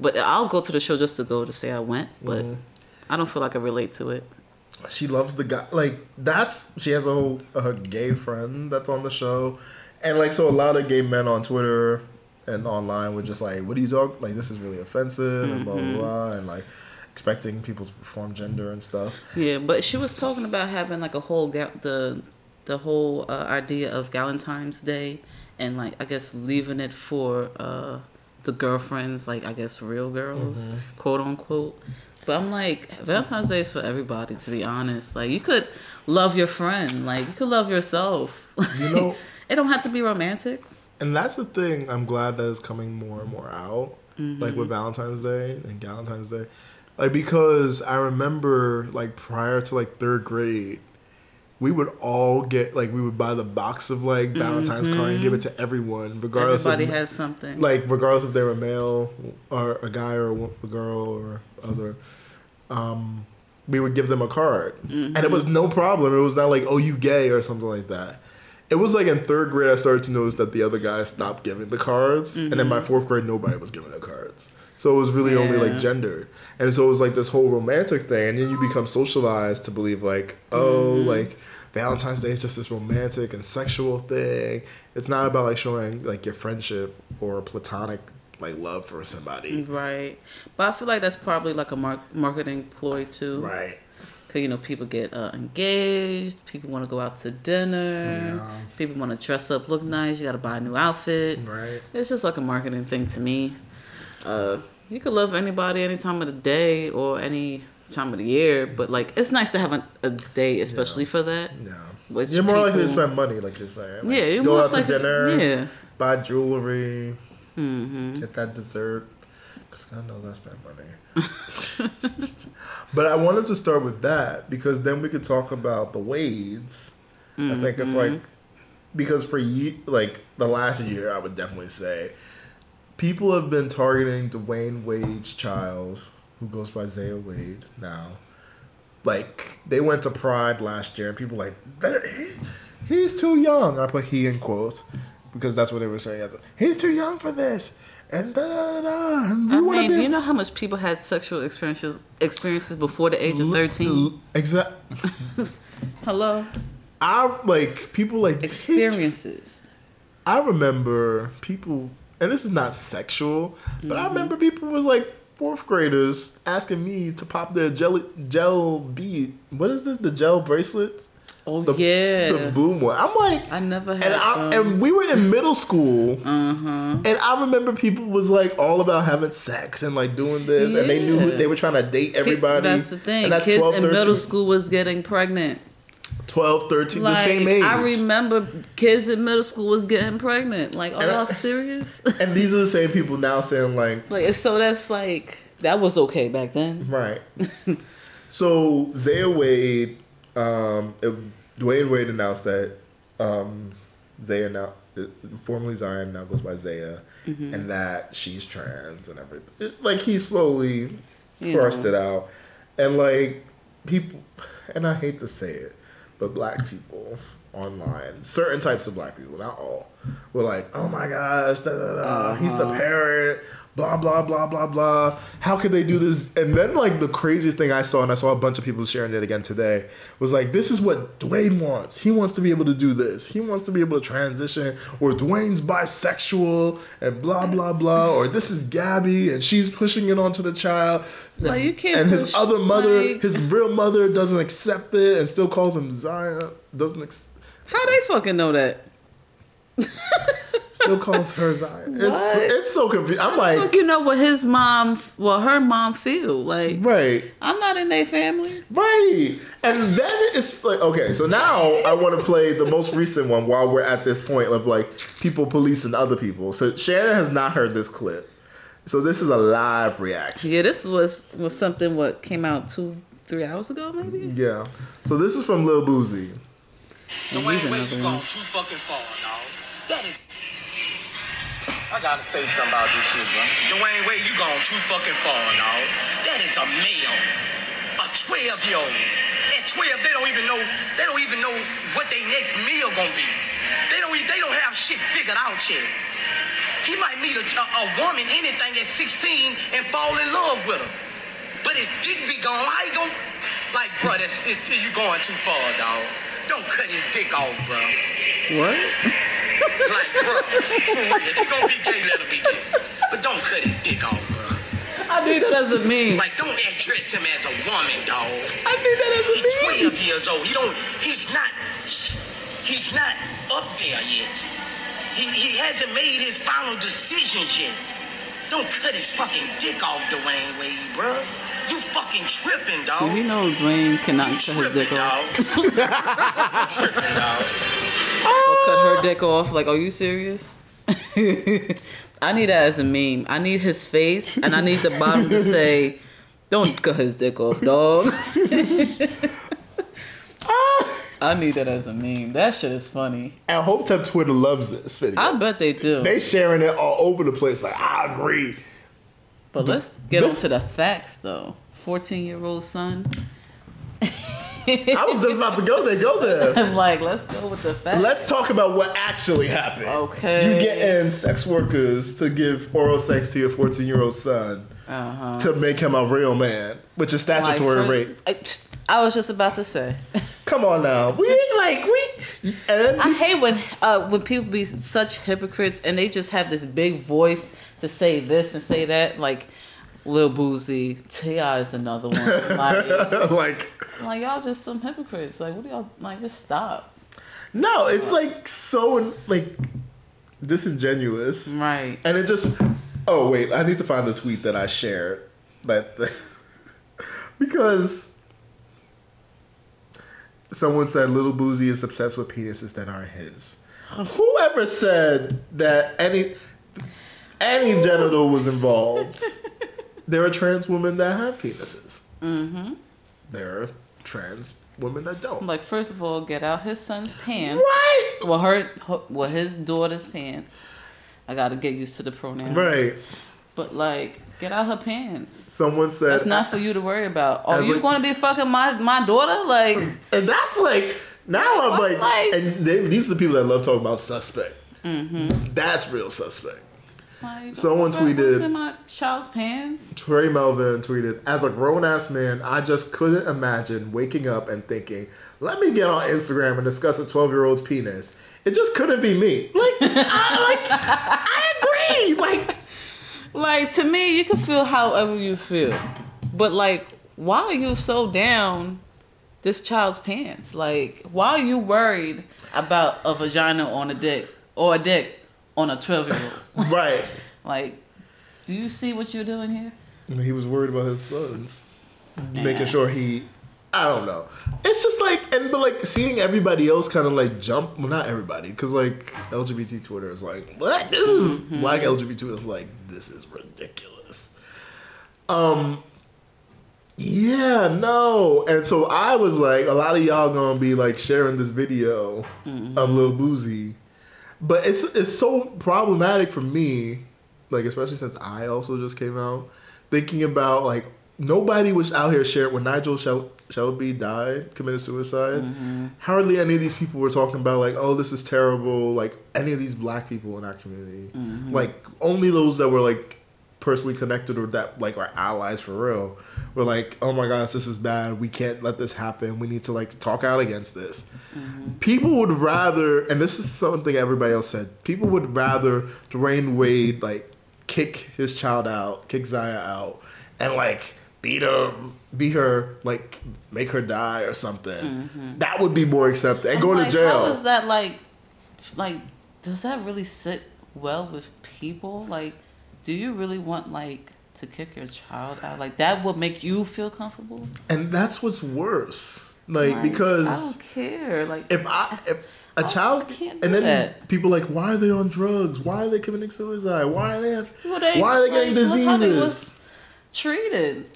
But I'll go to the show just to go to say I went, but Mm-hmm. I don't feel like I relate to it. she loves the guy like that's she has a whole a gay friend that's on the show and like so a lot of gay men on twitter and online were just like what are you talking like this is really offensive and blah blah blah and like expecting people to perform gender and stuff Yeah, but she was talking about having like a whole ga- the the whole uh, idea of Valentine's Day and like I guess leaving it for uh, the girlfriends, like I guess real girls, Mm-hmm. quote unquote. But I'm like Valentine's Day is for everybody. To be honest, like you could love your friend, like you could love yourself. You know- <laughs> it don't have to be romantic. And that's the thing i'm glad that is coming more and more out mm-hmm. like with valentine's day and valentine's day. Like because i remember like prior to like third grade we would all get like we would buy the box of like mm-hmm. valentine's card and give it to mm-hmm. everyone regardless Everybody of has something. like regardless if they were male or a guy or a girl or other um we would give them a card. And it was no problem. It was not like oh you gay or something like that it was like in third grade i started to notice that the other guys stopped giving the cards and then by mm-hmm. fourth grade nobody was giving the cards. So it was really only like Yeah. gendered and so it was like this whole romantic thing and then you become socialized to believe like oh mm-hmm. like valentine's day is just this romantic and sexual thing. It's not about like showing like your friendship or platonic like love for somebody. Right, but I feel like that's probably like a mar- marketing ploy too. right Cause you know people get uh, engaged, people want to go out to dinner, Yeah. people want to dress up, look nice. You got to buy a new outfit. right It's just like a marketing thing to me. Uh, you could love anybody any time of the day or any time of the year, but like it's nice to have a, a day especially for that. yeah Which you're more likely to spend money like you're saying like, Yeah, you're go out to dinner yeah. buy jewelry Mm-hmm. get that dessert because god knows i spend money. <laughs> But i wanted to start with that because then we could talk about the wades. I think it's Mm-hmm. like because for ye- like the last year i would definitely say people have been targeting dwyane wade's child who goes by zaya wade now. Like they went to pride last year and people like he, he's too young. I put he in quotes because that's what they were saying. He's too young for this and da da da and we I mean, you know how much people had sexual experiences experiences before the age of thirteen. Exactly. <laughs> Hello, i like people like experiences. I remember people and this is not sexual, but Mm-hmm. I remember people was like fourth graders asking me to pop their jelly gel bead. What is this? The gel bracelets? Oh The, yeah. the boom one. I'm like, I never had and I, and we were in middle school, uh-huh. and I remember people was like all about having sex and like doing this, and they knew they were trying to date everybody. That's the thing. And that's Kids 12, in middle school was getting pregnant. 12, 13, Like the same age. I remember kids in middle school was getting pregnant. Like, are y'all serious? <laughs> and these are the same people now saying like, like, so that's like that was okay back then. Right. <laughs> so Zaya Wade, um, Dwyane Wade announced that um, Zaya now, formerly Zion, now goes by Zaya, Mm-hmm. and that she's trans and everything. It- like he slowly parsed it out, and like people, and I hate to say it, but black people online, certain types of black people, not all, were like, "Oh my gosh, da, da, da, he's the Uh-huh. parent." Blah blah blah blah blah. How could they do this? And then like the craziest thing I saw, and I saw a bunch of people sharing it again today, was like, "This is what Dwyane wants. He wants to be able to do this. He wants to be able to transition." Or Dwyane's bisexual, and blah blah blah. Or this is Gabby, and she's pushing it onto the child. Like, you can't And his other mother, like- his real mother, doesn't accept it and still calls him Zion. Doesn't ex- How they fucking know that? <laughs> still calls her Zion. It's What? it's so confusing. I'm like, Fuck, like, you know what his mom, well, her mom feel like. right. I'm not in their family. Right. And then it's like, okay, so now I want to play the most recent one while we're at this point of like people policing other people. So Shannon has not heard this clip. So this is a live reaction. Yeah, this was was something what came out two, three hours ago, maybe. Yeah. So this is from Lil Boosie. And he's Dwyane Wade, another you gone too fucking far, dog. That is. I gotta say something about this shit, bro. Dwyane Wade, you gone too fucking far, dog. That is a male, a 12 year old. At 12, they don't even know. They don't even know what their next meal gonna be. They don't. They don't have shit figured out yet. He might meet a, a, a woman, anything at 16, and fall in love with her. But his dick be gone. How he gon' like, bro? That's it's, you going too far, dog. Don't cut his dick off, bro. What? Like, bro, for real. If you gonna be gay, let him be gay. But don't cut his dick off, bro. I need that as a meme. Like, don't address him as a woman, dog. I need that as a He's meme. 12 years old. He don't. He's not. He's not up there yet. He, he hasn't made his final decisions yet. Don't cut his fucking dick off, Dwyane Wade, bro. You fucking tripping, dog. We know Dwyane cannot You cut his tripping, dick off. dog. <laughs> you tripping, dog. Or cut her dick off. Like, are you serious? <laughs> I need that as a meme. I need his face, and I need the bottom to say, "Don't cut his dick off, dog." <laughs> I need that as a meme. That shit is funny. And Hotep Twitter loves this video. I bet they do. they sharing it all over the place. Like, I agree. But let's get this- on to the facts, though. Fourteen-year-old son. I was just about to go there. Go there. <laughs> I'm like, let's go with the facts. Let's talk about what actually happened. Okay. You getting sex workers to give oral sex to your 14 year old son Uh-huh. to make him a real man, which is statutory for- rape. I, I was just about to say. <laughs> Come on now. We like, we. And I hate when uh, when people be such hypocrites and they just have this big voice to say this and say that. Like Lil Boosie, T.I. is another one. Like, <laughs> like, like y'all just some hypocrites. Like what do y'all like? Just stop. no, it's like so, like, disingenuous. Right. And it just. Oh, wait. I need to find the tweet that I shared. That. <laughs> because. Someone said Little Boosie is obsessed with penises that aren't his. Whoever said that any any genital was involved, <laughs> there are trans women that have penises. Mm-hmm. There are trans women that don't. Like first of all, get out his son's pants. Right. Well, her, her well his daughter's pants. I gotta get used to the pronouns. Right. But like, get out her pants. Someone said That's not for you to worry about. Are you like- going to be fucking my my daughter? Like, <laughs> And that's like now I'm like, like- and they, these are the people that love talking about suspect. Mm-hmm. That's real suspect. Like Someone tweeted- in my child's pants. Trey Melvin tweeted, "As a grown ass man, I just couldn't imagine waking up and thinking, let me get on Instagram and discuss a 12 year old's penis. It just couldn't be me. Like, I like, I agree. Like, Like to me, you can feel however you feel, but like, why are you so down this child's pants? Like, why are you worried about a vagina on a dick or a dick on a twelve year old? <laughs> right. like, do you see what you're doing here? He was worried about his sons, making sure he. I don't know. It's just like, and but like seeing everybody else kind of like jump. Well, not everybody, because like LGBT Twitter is like, what? This is black LGBT Twitter is like, this is ridiculous. Um. Yeah, no. And so I was like, a lot of y'all gonna be like sharing this video of Lil Boosie. But it's it's so problematic for me, like especially since I also just came out, thinking about like nobody was out here sharing when Nigel Shel- Shelby died, committed suicide. Mm-hmm. Hardly any of these people were talking about like, oh, this is terrible. Like any of these black people in our community, mm-hmm. like only those that were like personally connected or that like are allies for real We're like, oh my gosh, this is bad. We can't let this happen. We need to like talk out against this. Mm-hmm. People would rather, and this is something everybody else said. People would rather Dwyane Wade like kick his child out, kick Zaya out, and like beat her, beat her, like make her die or something. Mm-hmm. That would be more accepted and go I'm to like, jail. How is that like? Like, does that really sit well with people? Like, do you really want like to kick your child out? Like that would make you feel comfortable? and that's what's worse. Like, Like, because I don't care. Like if I if a I child can't and then that. people like why are they on drugs? Why are they committing suicide? Why are they have, Well, they- why are they getting like, diseases? treated.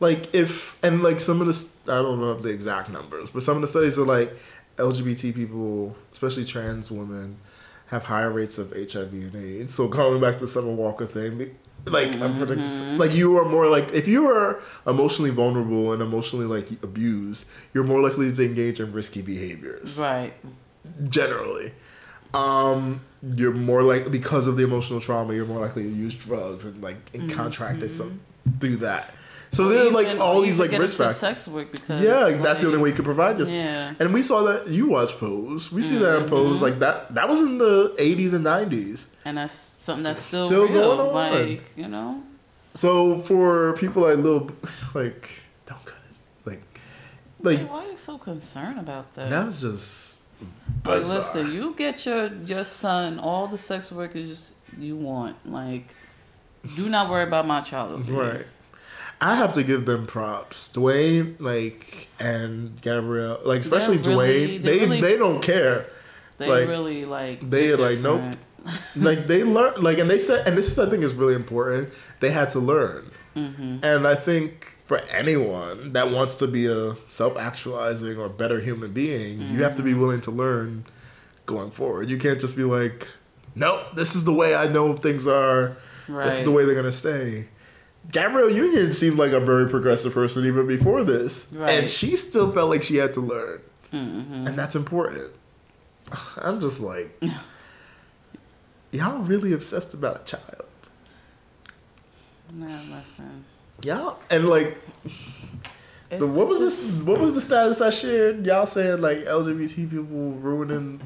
like if and like some of the I don't know the exact numbers, but some of the studies are like LGBT people, especially trans women, have higher rates of HIV and AIDS. So going back to the Summer Walker thing, like I'm predicting, Mm-hmm. like you are more like if you are emotionally vulnerable and emotionally like abused, you're more likely to engage in risky behaviors. Right. generally. Um, you're more like because of the emotional trauma, you're more likely to use drugs and like and contract it some through that. So there are like all these like risk factors. Sex work because Yeah, that's the only way you could provide yourself. Yeah. And we saw that you watch Pose. We see that in mm-hmm, Pose mm-hmm. like that. That was in the 80s and 90s. And that's something that's still, Still real. going on. Like you know. So for people like Lil, <laughs> like don't cut it. Like, like Hey, why are you so concerned about that? that's just Like, bizarre. listen, you get your your son all the sex workers you want. Like, do not worry about my child. Right. I have to give them props. Dwyane, like, and Gabrielle, like, especially They're really- Dwyane, they they really- they don't care. They Like, really like. they they're like, nope. different. <laughs> like they learn, like, and they said, and this is I think is really important. They had to learn, Mm-hmm. and I think for anyone that wants to be a self-actualizing or better human being, you have to Mm-hmm. be willing to learn going forward. You can't just be like, nope, this is the way I know things are. This is the Right. way they're gonna stay. Gabrielle Union seemed like a very progressive person even before this, and she still felt like she had to learn, Mm-hmm. and that's important. <sighs> I'm just like, y'all really obsessed about a child, Man, listen. y'all, and like, the, what was this? What was the status I shared? Y'all saying like LGBT people ruining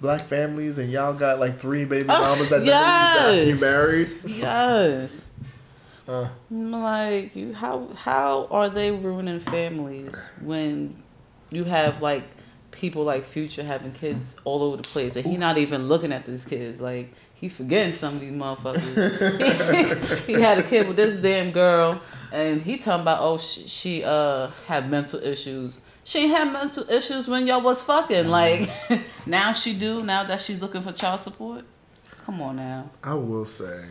black families, and y'all got like three baby mamas that, that you yes. married. Yes. Uh, like you how how are they ruining families when you have like people like future having kids all over the place and he not even looking at these kids? Like he forgetting some of these motherfuckers. <laughs> He had a kid with this damn girl and he talking about oh she, she uh had mental issues. She ain't had mental issues when y'all was fucking. Like <laughs> now she do now that she's looking for child support? Come on now. I will say,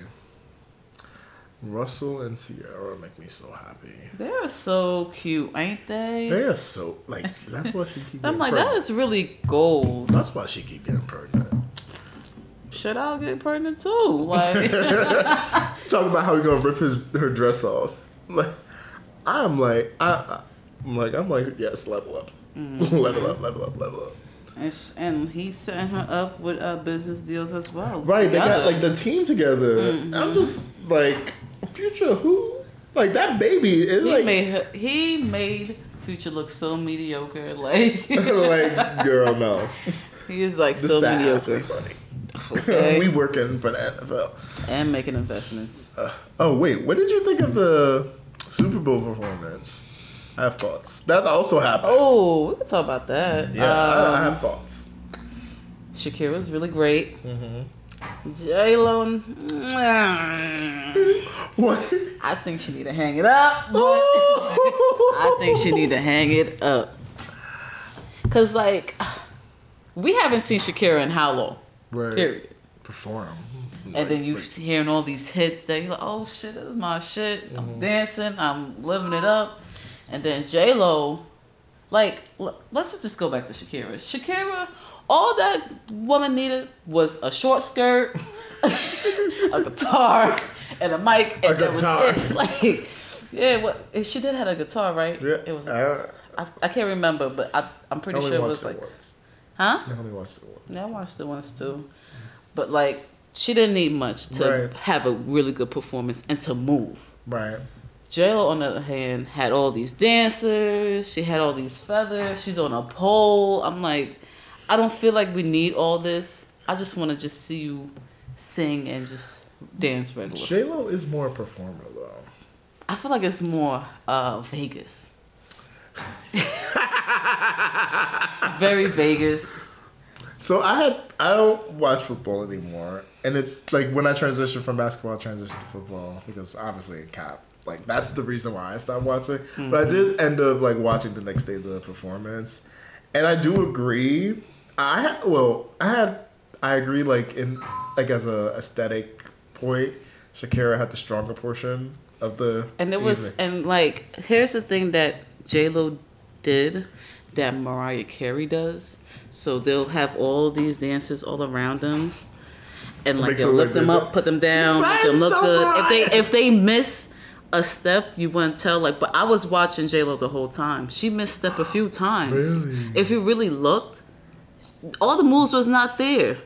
Russell and Ciara make me so happy. they're so cute ain't they They are so like <laughs> that's why she keep. I'm like, that pregnant. is really goals. That's why she keep getting pregnant. Should I get pregnant too? Like, <laughs> Talking about how he gonna rip his her dress off. Like, I'm like, I, I'm like, I'm like, yes, level up, Mm-hmm. <laughs> level up, level up, level up. And, sh- and he's setting her up with uh, business deals as well. Right, they got like the team together. Mm-hmm. I'm just like, future who? Like that baby is He like, made her. He made Future look so mediocre. <laughs> Like <laughs> like girl, no. <laughs> he is like This so mediocre. Okay. we working for the NFL. and making investments. Oh wait, what did you think of the Super Bowl performance? I have thoughts. That also happened. Oh, we can talk about that. yeah, I, I Um, have thoughts. Shakira's really great. Mm-hmm. J Lo, <laughs> What? I think she need to hang it up. I think she need to hang it up. Cause like, we haven't seen Shakira in how long? Right. Period. Perform. And then you hearing all these hits that you're like, oh shit, this is my shit. Mm-hmm. I'm dancing, I'm living it up. And then J Lo, like, let's just go back to Shakira. Shakira, all that woman needed was a short skirt, <laughs> a guitar, and a mic. And A that was guitar. it. <laughs> Like, yeah, what she did have a guitar, right? Yeah. It was. I, uh, I, I can't remember, but I, I'm pretty sure it was like, once. huh? I only watched it once. Yeah, I watched the ones too. But like she didn't need much to Right. have a really good performance and to move. Right. JLo on the other hand had all these dancers, she had all these feathers, she's on a pole. I'm like, I don't feel like we need all this. I just wanna just see you sing and just dance regular. J Lo is more a performer though. I feel like it's more uh Vegas. <laughs> Very Vegas. So I had I don't watch football anymore, and it's like when I transitioned from basketball, I transitioned to football because obviously a cap, like that's the reason why I stopped watching. But I mm-hmm. did end up like watching the next day the performance, and I do agree. I well, I had I agree like in like as a aesthetic point, Shakira had the stronger portion of the And it was, and like, here's the thing that J Lo did that Mariah Carey does. So they'll have all these dances all around them, and like they'll lift them up, put them down, make them look so good. If they if they miss a step, you wouldn't tell. Like, but I was watching J Lo the whole time. She misstep a few times. Really? If you really looked, all the moves was not there.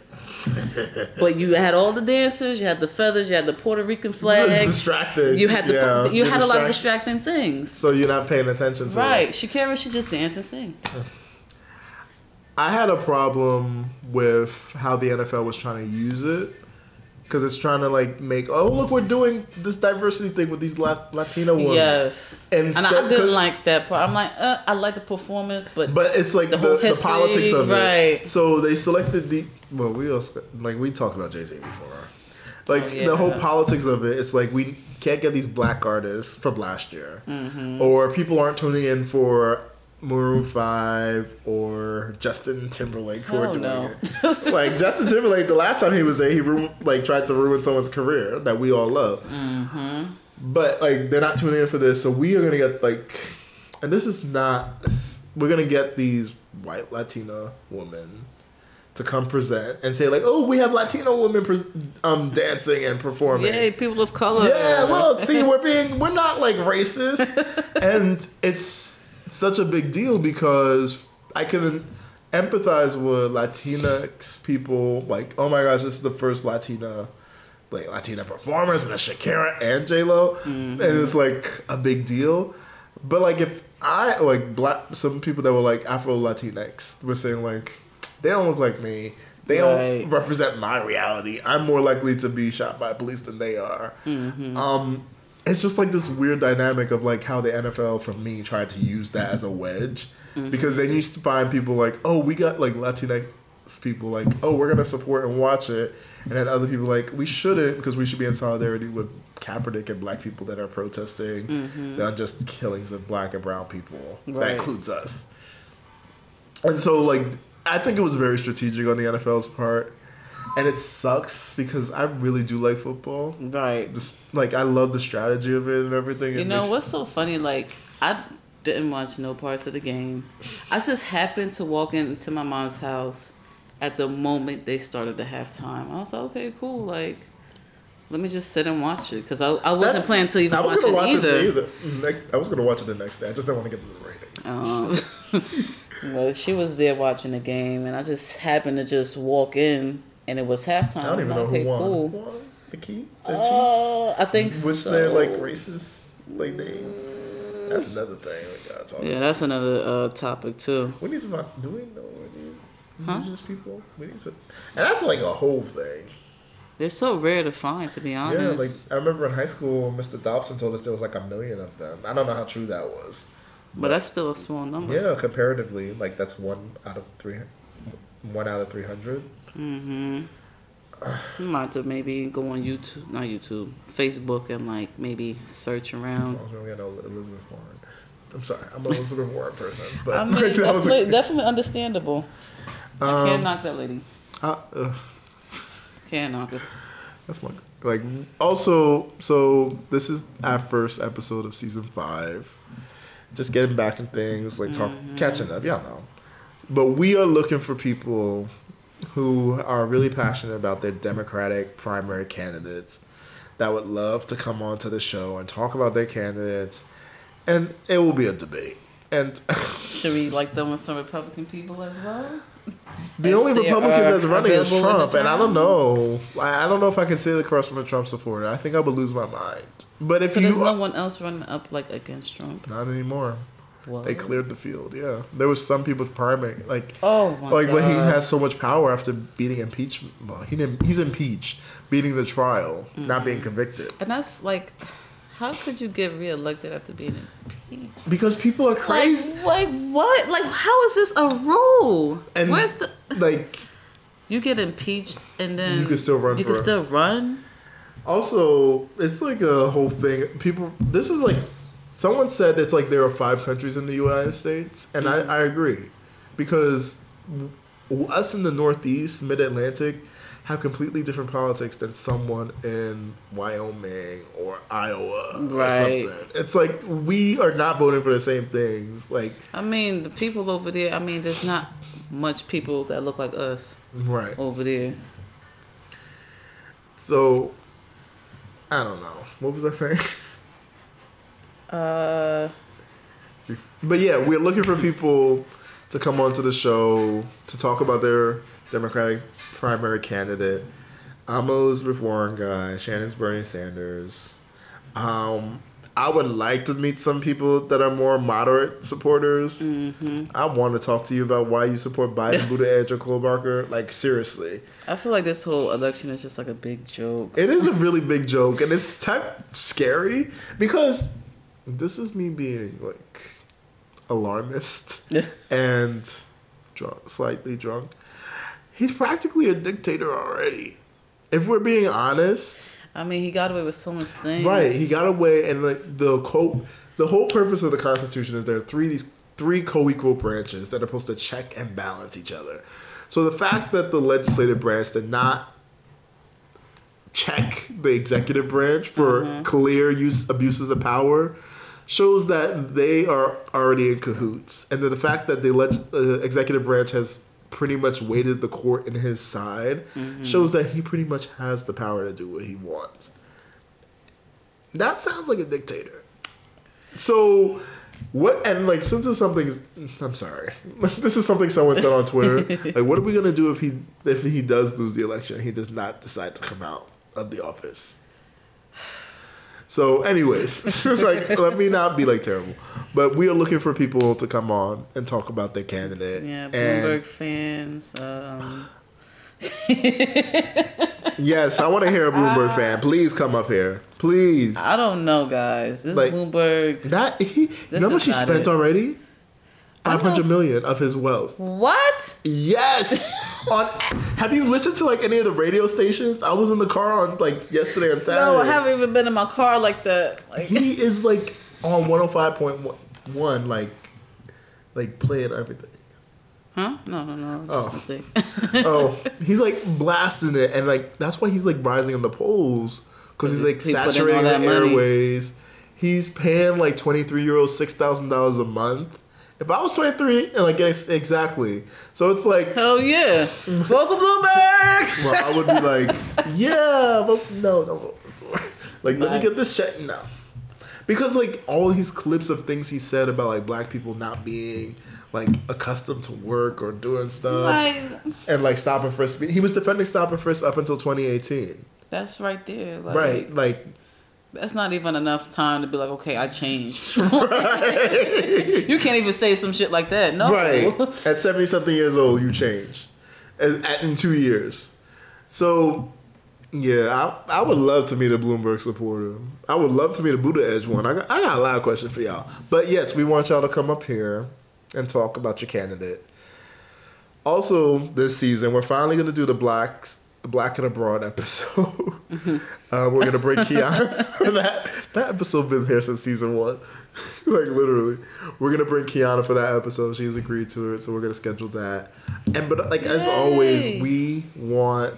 but you had all the dancers, you had the feathers, you had the Puerto Rican flag. It's distracting. You had the Yeah, you had a lot of distracting things. So you're not paying attention to it. Right. Shakira should just dance and sing. I had a problem with how the NFL was trying to use it because it's trying to like make oh look we're doing this diversity thing with these Lat- Latino women. Yes. And I didn't like that part. I'm like, uh, I like the performance, but, But it's like The the, whole the, politics of right. it. So they selected the well we also like we talked about Jay Z before. Like Oh, yeah. the whole politics of it, it's like we can't get these black artists from last year, Mm-hmm. or people aren't tuning in for Maroon Five or Justin Timberlake who are doing no. it. like Justin Timberlake, the last time he was there, he ru- like tried to ruin someone's career that we all love. Mm-hmm. But like they're not tuning in for this, so we are gonna get like, and this is not. We're gonna get these white Latina women to come present and say like, oh, we have Latino women pres- um dancing and performing. yay, people of color. Yeah, look, see, we're being, we're not like racist, <laughs> and it's such a big deal because I can empathize with Latinx people. Like, oh my gosh, this is the first Latina, like Latina performers, and a Shakira and J Lo, and it's like a big deal. But like, if I like black, some people that were like Afro Latinx were saying like, they don't look like me. They Right. don't represent my reality. I'm more likely to be shot by police than they are. Um, it's just like this weird dynamic of like how the NFL for me tried to use that as a wedge mm-hmm. because they used to find people like, oh, we got like Latinx people like, oh, we're gonna support and watch it, and then other people like, we shouldn't because we should be in solidarity with Kaepernick and black people that are protesting mm-hmm. the unjust killings of black and brown people. That includes us. And so like I think it was very strategic on the NFL's part. And it sucks because I really do like football. Right. Just like I love the strategy of it and everything. You It know what's so funny? Like I didn't watch no parts of the game. I just happened to walk into my mom's house at the moment they started the halftime. I was like, okay, cool. Like, let me just sit and watch it because I, I wasn't That- planning to even I was watch, gonna it watch either. it either. Next- I was gonna watch it the next day. I just didn't want to get the ratings. Um, <laughs> well, she was there watching the game, and I just happened to just walk in, and it was halftime. I don't even know who won. Cool. Who won? The key? The Uh, I think Chiefs? Which so. they're like racist. Like they. That's another thing we gotta talk Yeah, about. that's another uh, topic too. We need to. Do we know? indigenous people. We need to, and that's like a whole thing. They're so rare to find, to be honest. Yeah, like I remember in high school, Mr. Dobson told us there was like a million of them. I don't know how true that was. but that's still a small number. Yeah, comparatively, like that's one out of three, one out of three hundred. Mm-hmm. You might have to maybe go on YouTube, not YouTube, Facebook, and like maybe search around. We got Elizabeth Warren. I'm sorry, I'm an Elizabeth <laughs> Warren person, but I mean, <laughs> definitely, a, definitely understandable. I Um, can't knock that lady. uh, uh, Can't knock her. that's my like. Also, so this is our first episode of season five. Just getting back in things, like talk, catching up. Y'all know, but we are looking for people who are really passionate about their Democratic primary candidates that would love to come onto the show and talk about their candidates, and it will be a debate. And Should we <laughs> like them with some Republican people as well? the only Republican that's running is Trump, and I don't know. I don't know if I can say the cross from a Trump supporter. I think I would lose my mind. But if So there's you no one else running up like against Trump. not anymore, They cleared the field. Yeah, there was some people primary like. Oh my like when he has so much power after beating impeachment. Well, he didn't. He's impeached, beating the trial, not Mm-hmm. being convicted. And that's like, how could you get reelected after being impeached? Because people are crazy. Like, like what? Like how is this a rule? And Where's the? like You get impeached and then You can still run You can still run. Also, it's like a whole thing. People, this is like, someone said it's like there are five countries in the United States, and I, mm-hmm. I agree, because us in the Northeast, Mid Atlantic, have completely different politics than someone in Wyoming or Iowa or Right. something. It's like we are not voting for the same things. Like, I mean, the people over there. I mean, there's not much people that look like us right. over there. So, I don't know. What was I saying? <laughs> Uh, But yeah, we're looking for people to come onto the show to talk about their Democratic primary candidate. I'm a Elizabeth Warren guy. Shannon's Bernie Sanders. Um, I would like to meet some people that are more moderate supporters. I want to talk to you about why you support Biden, <laughs> Buttigieg, or Klobuchar. Like seriously, I feel like this whole election is just like a big joke. it is a <laughs> really big joke, and it's type scary because this is me being like alarmist and drunk, slightly drunk. He's practically a dictator already. If we're being honest, I mean, he got away with so much things. right? He got away, and like the co- the whole purpose of the Constitution is there are three these three co-equal branches that are supposed to check and balance each other. So the fact that the legislative branch did not check the executive branch for mm-hmm. clear use abuses of power shows that they are already in cahoots, and that the fact that the leg- uh, executive branch has pretty much weighted the court in his side shows that he pretty much has the power to do what he wants. That sounds like a dictator. So, what and like since it's something, I'm sorry, <laughs> this is something someone said on Twitter. <laughs> like, what are we gonna do if he if he does lose the election? He does not decide to come out of the office. So, anyways, <laughs> it's like let me not be like terrible, but we are looking for people to come on and talk about their candidate. Yeah, and Bloomberg fans. Um, <laughs> yes, I want to hear a Bloomberg fan. Please come up here, please. I don't know, guys. This Like- Bloomberg. That he, you know what much is he not spent it. already? Five hundred million of his wealth. What? Yes. <laughs> on have you listened to like any of the radio stations? I was in the car on like yesterday and Saturday. No, I haven't even been in my car like that. Like, He is like on one hundred five point one, like like playing everything. huh? No, no, no. Oh. <laughs> Oh, he's like blasting it, and like that's why he's like rising in the polls because he's like He's saturating the money. airways. He's paying like twenty three year euros, six thousand dollars a month. If I was twenty three, and like ex- exactly, so it's like Hell yeah. For Bloomberg. <laughs> well, I would be like, yeah, but no, no, for like let me get this check now, because like all these clips of things he said about like black people not being like accustomed to work or doing stuff Like, and like stopping and frisk. He was defending stop and frisk up until 2018. that's right there. Like, Right, like That's not even enough time to be like, okay, I changed. <laughs> <laughs> you can't even say some shit like that. No. right. At 70 something years old, you change. in, in two years. So, yeah, I, I would love to meet a Bloomberg supporter. I would love to meet a Buttigieg one. I got, I got a lot of questions for y'all. But yes, we want y'all to come up here and talk about your candidate. Also, this season, we're finally going to do the Blacks, Black and Abroad episode. <laughs> uh, we're to bring Kiana for that. That episode been here since season one. <laughs> like, literally. We're to bring Kiana for that episode. She's agreed to it, so we're to schedule that. And, but, like, as always, we want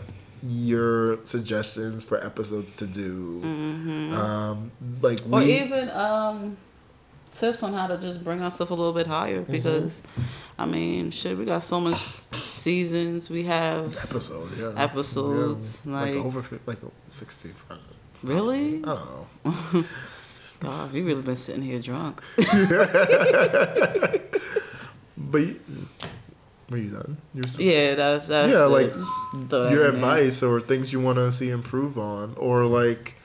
your suggestions for episodes to do. Um, like, Or we. even um, tips on how to just bring ourselves a little bit higher Mm-hmm. because, I mean, shit, we got so much seasons. We have episode, yeah. Episodes, Yeah. like- over fif- like 16. I really. know. <laughs> God, we really been sitting here drunk. <laughs> But you, were you done? You're still, yeah, that's that's Yeah, it. like, Just throw that your advice or things you want to see improve on, or like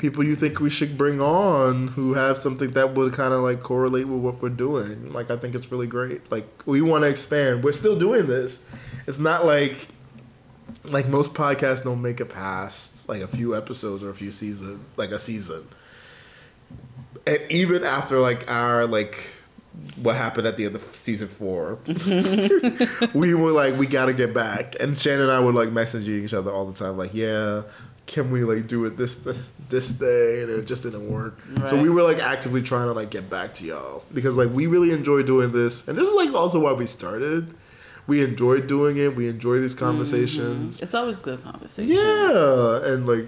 people you think we should bring on who have something that would kind of like correlate with what we're doing. Like I think it's really great. Like we want to expand. We're still doing this. It's not like like most podcasts don't make it past like a few episodes or a few seasons, like a season. And even after like our like what happened at the end of season four, <laughs> we were like, we gotta get back. And Shannon and I were like messaging each other all the time, like, yeah, can we like do it this this day? And it just didn't work. So we were like actively trying to like get back to y'all because like we really enjoy doing this, and this is like also why we started. We enjoyed doing it. We enjoy these conversations. It's always good conversation. Yeah, and like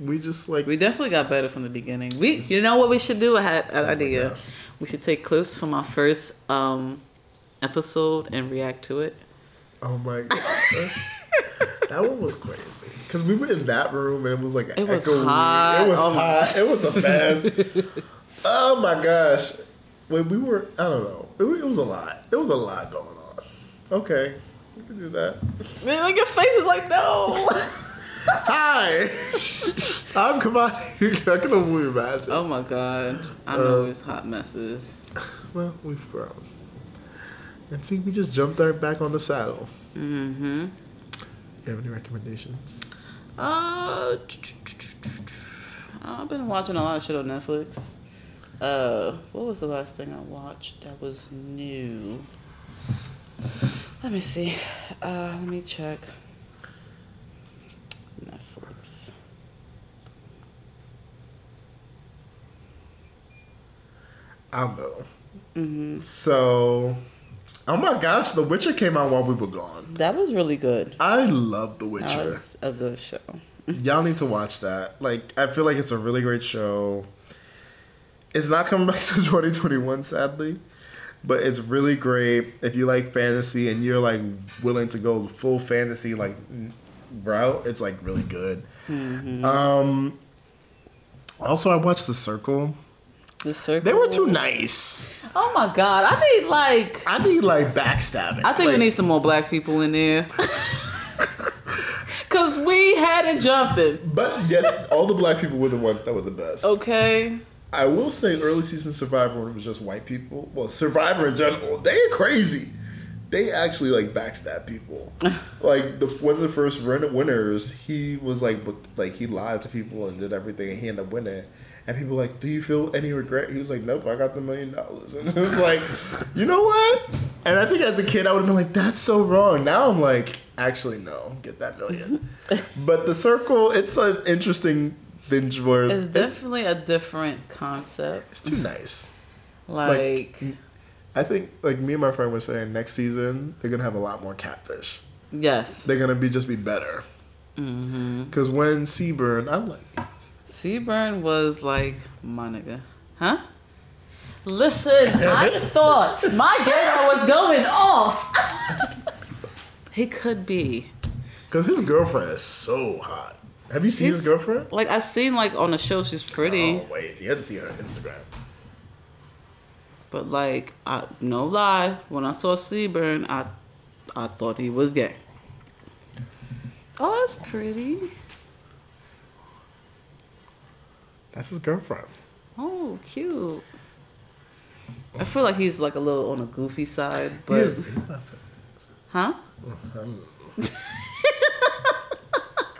we just like We definitely got better from the beginning. We, you know what we should do? I had an idea. Oh gosh. We should take clips from our first um, episode and react to it. Oh my god. <laughs> that one was crazy. Cause we were in that room and it was like It was echoey. hot. It was Oh my- hot. It was a mess. <laughs> oh my gosh. When we were, I don't know. It, it was a lot. It was a lot going on. Okay, we can do that. Man, like your face is like no. <laughs> Hi, <laughs> I'm Kamani. I can only imagine. oh my god, I know it's hot messes. Well, we've grown. And see, we just jumped right back on the saddle. Mm-hmm. You have any recommendations? Uh, I've been watching a lot of shit on Netflix. Uh, what was the last thing I watched that was new? Let me see. Uh, let me check. Netflix. I'll go. hmm So, oh my gosh, The Witcher came out while we were gone. That was really good. I love The Witcher. was a good show. <laughs> Y'all need to watch that. Like, I feel like it's a really great show. It's not coming back <laughs> to 2021, sadly, but it's really great if you like fantasy and you're like willing to go full fantasy like route. It's like really good. Um. Also, I watched The Circle. The circle. They were too nice. Oh my god! I need like. I need like backstabbing. I think Like, we need some more black people in there. <laughs> Cause we had it jumping. But yes, all the black people were the ones that were the best. Okay. I will say early season Survivor when it was just white people. Well, Survivor in general, they are crazy. They actually like backstab people. <sighs> like the one of the first win- winners, he was like like he lied to people and did everything, and he ended up winning. And people were like, "Do you feel any regret?" He was like, "Nope, I got the million dollars." <laughs> And it was like, you know what? And I think as a kid, I would have been like, "That's so wrong." Now I'm like, actually, no, get that million. <laughs> but the circle, it's an interesting binge where It's it's, definitely a different concept. it's too nice. Like, I think like me and my friend were saying next season they're gonna have a lot more catfish. yes. They're gonna be just be better. Mm-hmm. Cause when Seaburn, I'm like, Seaburn was like, my nigga. Huh? Listen, I <laughs> thought my gator was going off. he could be. cause his girlfriend is so hot. Have you seen his He's- girlfriend? Like, I seen, like, on the show, she's pretty. Oh wait, you have to see her on Instagram. But, like, I, no lie, when I saw Seaburn, I, I thought he was gay. Oh, that's pretty. That's his girlfriend. Oh, cute. I feel like he's like a little on the goofy side, but he is. huh? <laughs>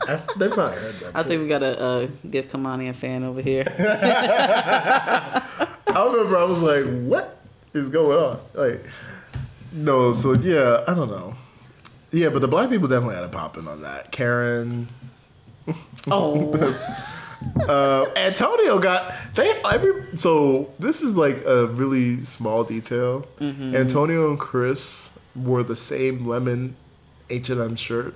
That's, they probably heard that. Too. I too. think we gotta uh, give Kamani a fan over here. <laughs> I remember I was like, what is going on? Like, no, so yeah, I don't know. Yeah, but the black people definitely had a popping on that. Karen, oh, <laughs> uh, Antonio got they every so this is like a really small detail. Antonio and Chris wore the same lemon H and M shirt.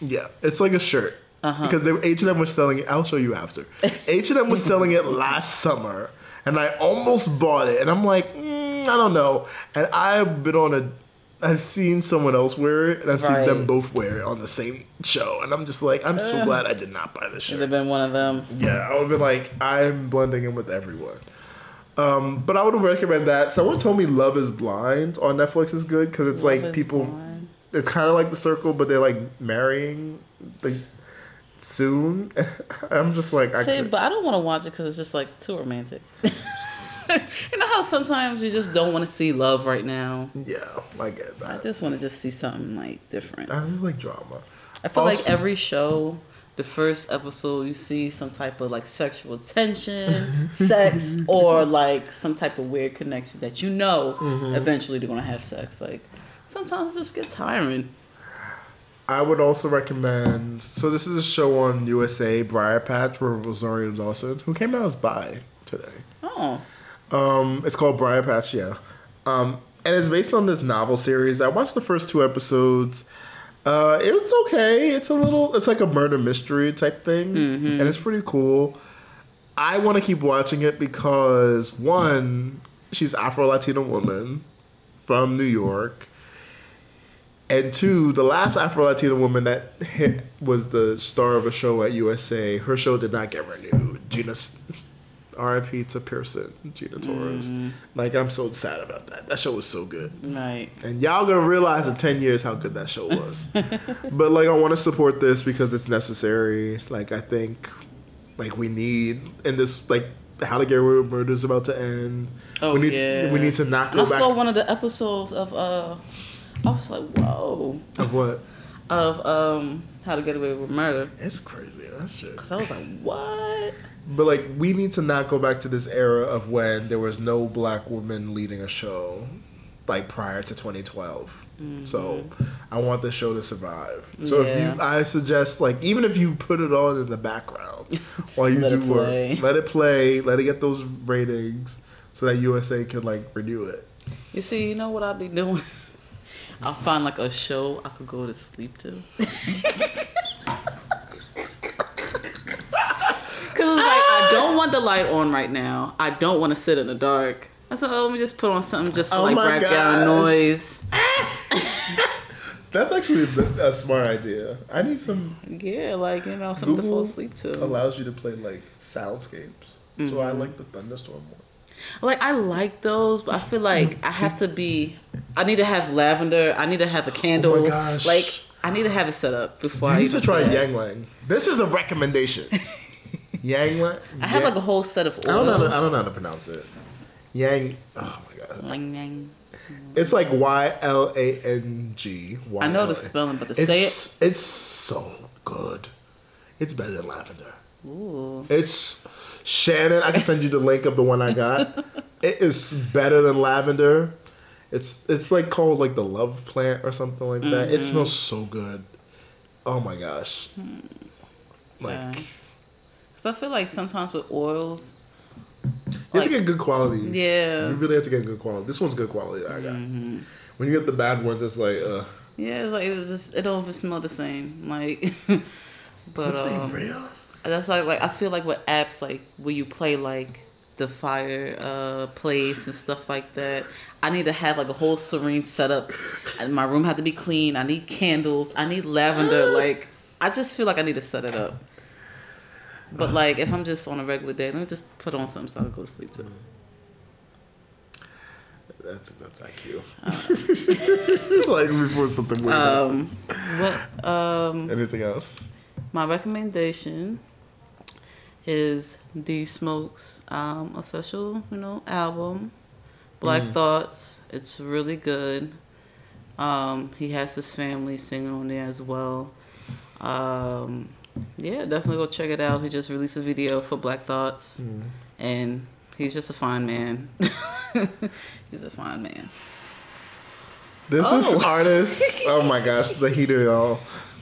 Yeah, it's like a shirt because they H and M was selling it. I'll show you after. <laughs> H and M was selling it last summer, and I almost bought it, and I'm like, mm, I don't know. And I've been on a. I've seen someone else wear it, and I've seen them both wear it on the same show, and I'm just like, I'm so glad I did not buy this should have been one of them. Yeah, I would have been like, I'm blending in with everyone. Um, but I would recommend that. Someone told me Love is Blind on Netflix is good because it's Love like people, Blind. it's kind of like The Circle, but they're like marrying like soon. <laughs> I'm just like, I See, could, but I don't want to watch it because it's just like too romantic. <laughs> you know how sometimes you just don't want to see love right now. yeah, I get I just want to just see something like different. I just like drama. I feel Also- like every show, the first episode, you see some type of like sexual tension, <laughs> sex, or like some type of weird connection that you know Mm-hmm. eventually they're gonna have sex. Like sometimes it just gets tiring. I would also recommend. So this is a show on USA, Briarpatch, where Rosario Dawson, who came out as bi today. Oh, Um, it's called Briarpatch, yeah. Um, and it's based on this novel series. I watched the first two episodes. Uh, it was okay. It's a little, it's like a murder mystery type thing, and it's pretty cool. I want to keep watching it because one, she's Afro Latina woman from New York, and two, the last Afro Latina woman that hit was the star of a show at USA. Her show did not get renewed. Gina, R.I.P. to Pearson, Gina Torres. Like I'm so sad about that. That show was so good, right. and y'all gonna realize in ten years how good that show was. <laughs> but like I want to support this because it's necessary. Like I think, like we need in this like how to get away with murder is about to end. Oh we need yeah. we need to not go I back saw one of the episodes of uh, I was like, whoa, of what. of um, How to Get Away with Murder. It's crazy. That shit. So I was like, what? But like, we need to not go back to this era of when there was no black woman leading a show, like prior to 2012. Mm-hmm. So I want this show to survive. So if you, I suggest like even if you put it on in the background <laughs> while you do work, let it play, let it get those ratings, so that USA can like renew it. You see, you know what I'd be doing? <laughs> I'll find like a show I could go to sleep to. <laughs> Cause it's like I don't want the light on right now. I don't want to sit in the dark. I said, oh, let me just put on something just for Oh like background noise. <laughs> That's actually a, a smart idea. I need some Yeah, like you know, something to fall asleep to. allows you to play like soundscapes. So Mm-hmm. I like the thunderstorm more. Like I like those, but I feel like mm, I have to be. I need to have lavender. I need to have a oh candle. Oh gosh. Like I need to have it set up before You I need to try. Yang Lang. This is a recommendation. <laughs> Yang Lang. I have like a whole set of oils. I don't know. How to, I don't know how to pronounce it. Yang. Oh my god. Lang, lang. It's like Y L A N G. I know the spelling, but to say it's, It's so good. It's better than lavender. Ooh. It's Shannon. I can send you the link of the one I got. it is better than lavender. It's it's like called like the love plant or something like that. Mm-hmm. It smells so good. Oh my gosh. Hmm. Like Cause I feel like sometimes with oils, you have to get good quality. Yeah. You really have to get good quality. This one's good quality that I got. Mm-hmm. When you get the bad ones, it's like, uh, yeah, it's like it's just it don't even smell the same. Like, <laughs> but this ain't um, real. That's like like I feel like with apps like where you play like the fire uh place and stuff like that. I need to have like a whole serene setup. And my room had to be clean. I need candles. I need lavender. <gasps> like I just feel like I need to set it up. But like if I'm just on a regular day, let me just put on something so I can go to sleep too. That's that's IQ. <laughs> like before something weird. Um, happens. what um Anything else? my recommendation is D Smoke's um, official, you know, album, Black Thoughts. It's really good. Um, he has his family singing on there as well. Um, yeah, definitely go check it out. He just released a video for Black Thoughts, Mm. and he's just a fine man. <laughs> he's a fine man. This is Oh. artist. <laughs> Oh my gosh, the heater, y'all.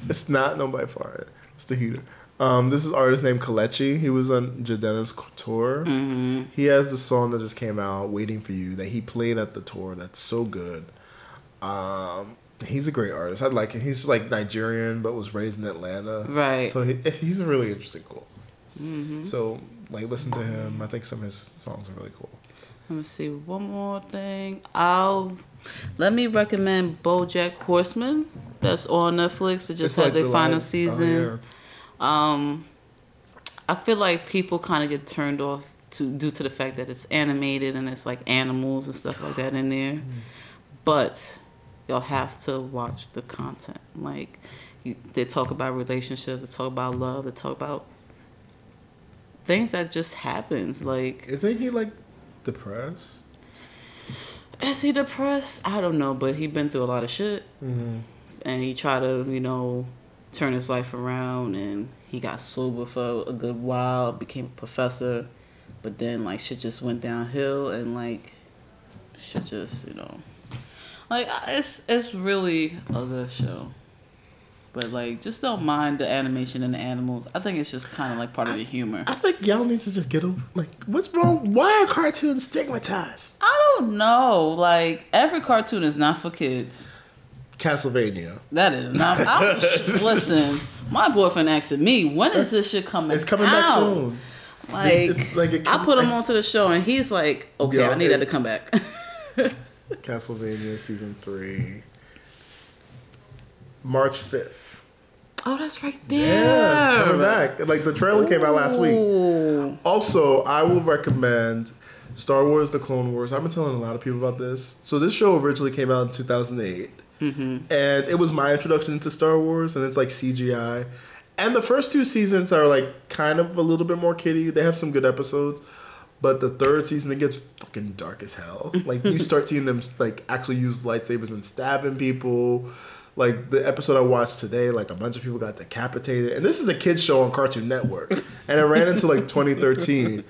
It's not nobody for it. It's the heater. Um, this is artist named Kalechi. He was on Jadena's tour. Mm-hmm. He has the song that just came out, "Waiting for You," that he played at the tour. That's so good. Um, he's a great artist. I like him. He's like Nigerian, but was raised in Atlanta. Right. So he, he's a really interesting cool. Mm-hmm. So like, listen to him. I think some of his songs are really cool. Let me see one more thing. I'll let me recommend BoJack Horseman. That's on Netflix. It just had like their the final last- oh, season. yeah. Um, I feel like people kind of get turned off to due to the fact that it's animated and it's like animals and stuff like that in there. <sighs> But y'all have to watch the content. Like you, they talk about relationships, they talk about love, they talk about things that just happens. Like Isn't he like depressed? is he depressed? I don't know, but he been through a lot of shit, Mm-hmm. and he tried to you know turn his life around, and he got sober for a good while, became a professor, but then like shit just went downhill, and like shit just you know like it's it's really a good show. But like, just don't mind the animation and the animals. I think it's just kind of like part of the humor. I think y'all need to just get over. Like, what's wrong? Why are cartoons stigmatized? I don't know. Like every cartoon is not for kids. Castlevania. That is not. I was, <laughs> listen, my boyfriend asked me, when is this shit coming? It's coming back soon. Like, It's like it I put him onto the show, and he's like, "Okay, Yeah, I need it- that to come back." <laughs> Castlevania season three. March fifth. oh, that's right there. Yeah, it's coming back. Like the trailer came out last week. Also, I will recommend Star Wars: The Clone Wars. I've been telling a lot of people about this. So this show originally came out in 2008, Mm-hmm. and it was my introduction to Star Wars. And it's like CGI, and the first two seasons are like kind of a little bit more kiddie. They have some good episodes, but the third season it gets fucking dark as hell. <laughs> Like you start seeing them like actually use lightsabers and stabbing people. Like the episode I watched today, like a bunch of people got decapitated, and this is a kids show on Cartoon Network, and it ran into like 2013.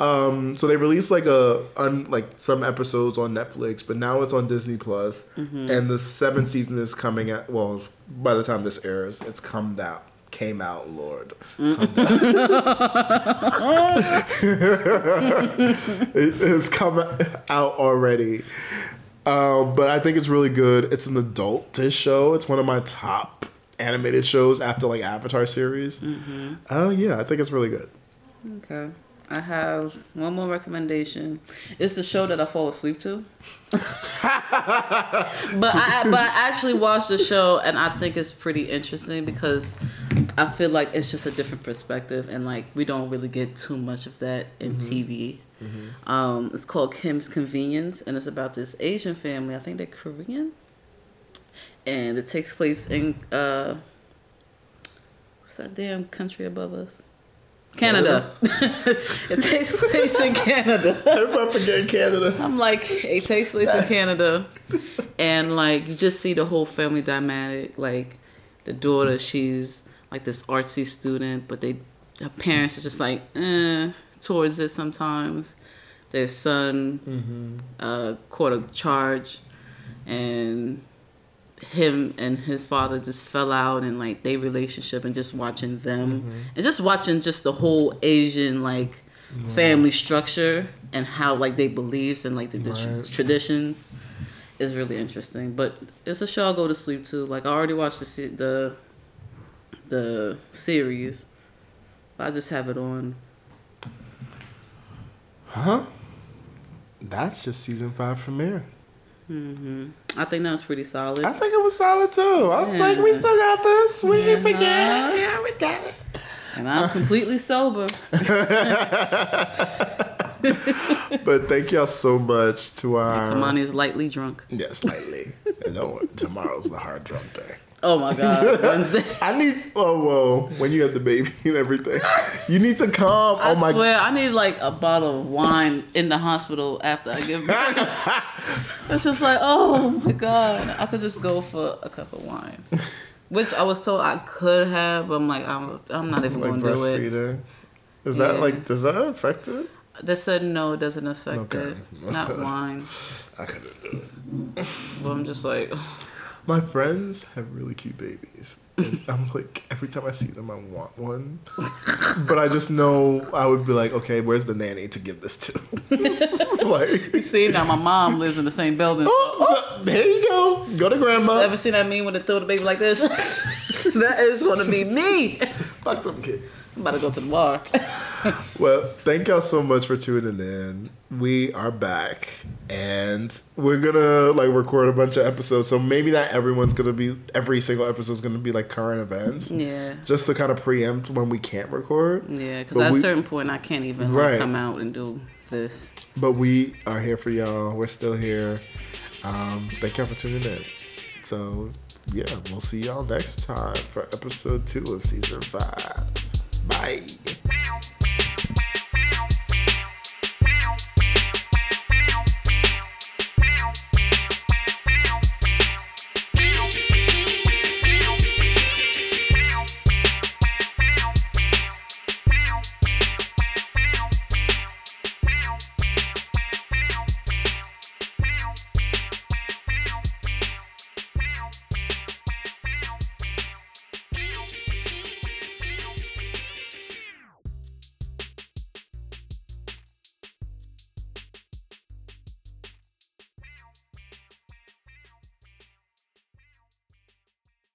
Um, so they released like a un, like some episodes on Netflix, but now it's on Disney Plus, and the seventh season is coming out. Well, it's, by the time this airs, it's come out. Came out, Lord. Come out. it has come out already. Um, but I think it's really good. It's an adult show. It's one of my top animated shows after like Avatar series. Oh yeah, I think it's really good. Okay. I have one more recommendation. It's the show that I fall asleep to. <laughs> but I but I actually watched the show and I think it's pretty interesting because I feel like it's just a different perspective and like we don't really get too much of that in TV. Um, it's called Kim's Convenience and it's about this Asian family. I think they're Korean, and it takes place in uh, what's that damn country above us? Canada. <laughs> it takes place in Canada. <laughs> Everybody forget Canada. I'm like, it takes place in Canada, and like you just see the whole family dynamic. Like the daughter, she's like this artsy student, but they, her parents are just like, eh, towards it sometimes. Their son uh, caught a charge, and him and his father just fell out and like their relationship and just watching them mm-hmm. and just watching just the whole Asian like family structure and how like they beliefs and like the, the tr- Right. traditions is really interesting. But it's a show I'll go to sleep to. Like I already watched the se- the the series. But I just have it on. Huh? That's just season five premiere. Mm-hmm. I think that was pretty solid. I think it was solid too. I was like, we still got this. We didn't forget. Yeah, we got it. and I'm completely sober. <laughs> But thank y'all so much to our. Kamani is lightly drunk. Yeah, slightly. And don't tomorrow's the hard drunk day. Oh my god, Wednesday. <laughs> I need. Oh whoa! When you have the baby and everything, you need to come. I oh my. swear, I need like a bottle of wine in the hospital after I give birth. <laughs> it's just like, oh my god, I could just go for a cup of wine, which I was told I could have, but I'm like, I'm, I'm not even like going to do it. Is that Yeah. like? Does that affect it? They said no, it doesn't affect Okay. it, not wine. <laughs> I couldn't do it. But I'm just like, My friends have really cute babies. And <laughs> I'm like, every time I see them, I want one. But I just know I would be like, okay, where's the nanny to give this to? <laughs> like, <laughs> you see now, my mom lives in the same building. Oh, so there you go. Go to grandma. Ever seen that meme when they throw the baby like this? that is gonna be me. Fuck them kids. I'm about to go to the bar. <laughs> Well, thank y'all so much for tuning in. We are back, and we're gonna like record a bunch of episodes. So maybe not everyone's gonna be every single episode is gonna be like current events. Yeah. Just to kind of preempt when we can't record. Yeah, because at we- a certain point, I can't even like, Right. come out and do this. But we are here for y'all. We're still here. Um, thank y'all for tuning in. So yeah, we'll see y'all next time for episode two of season five. Bye.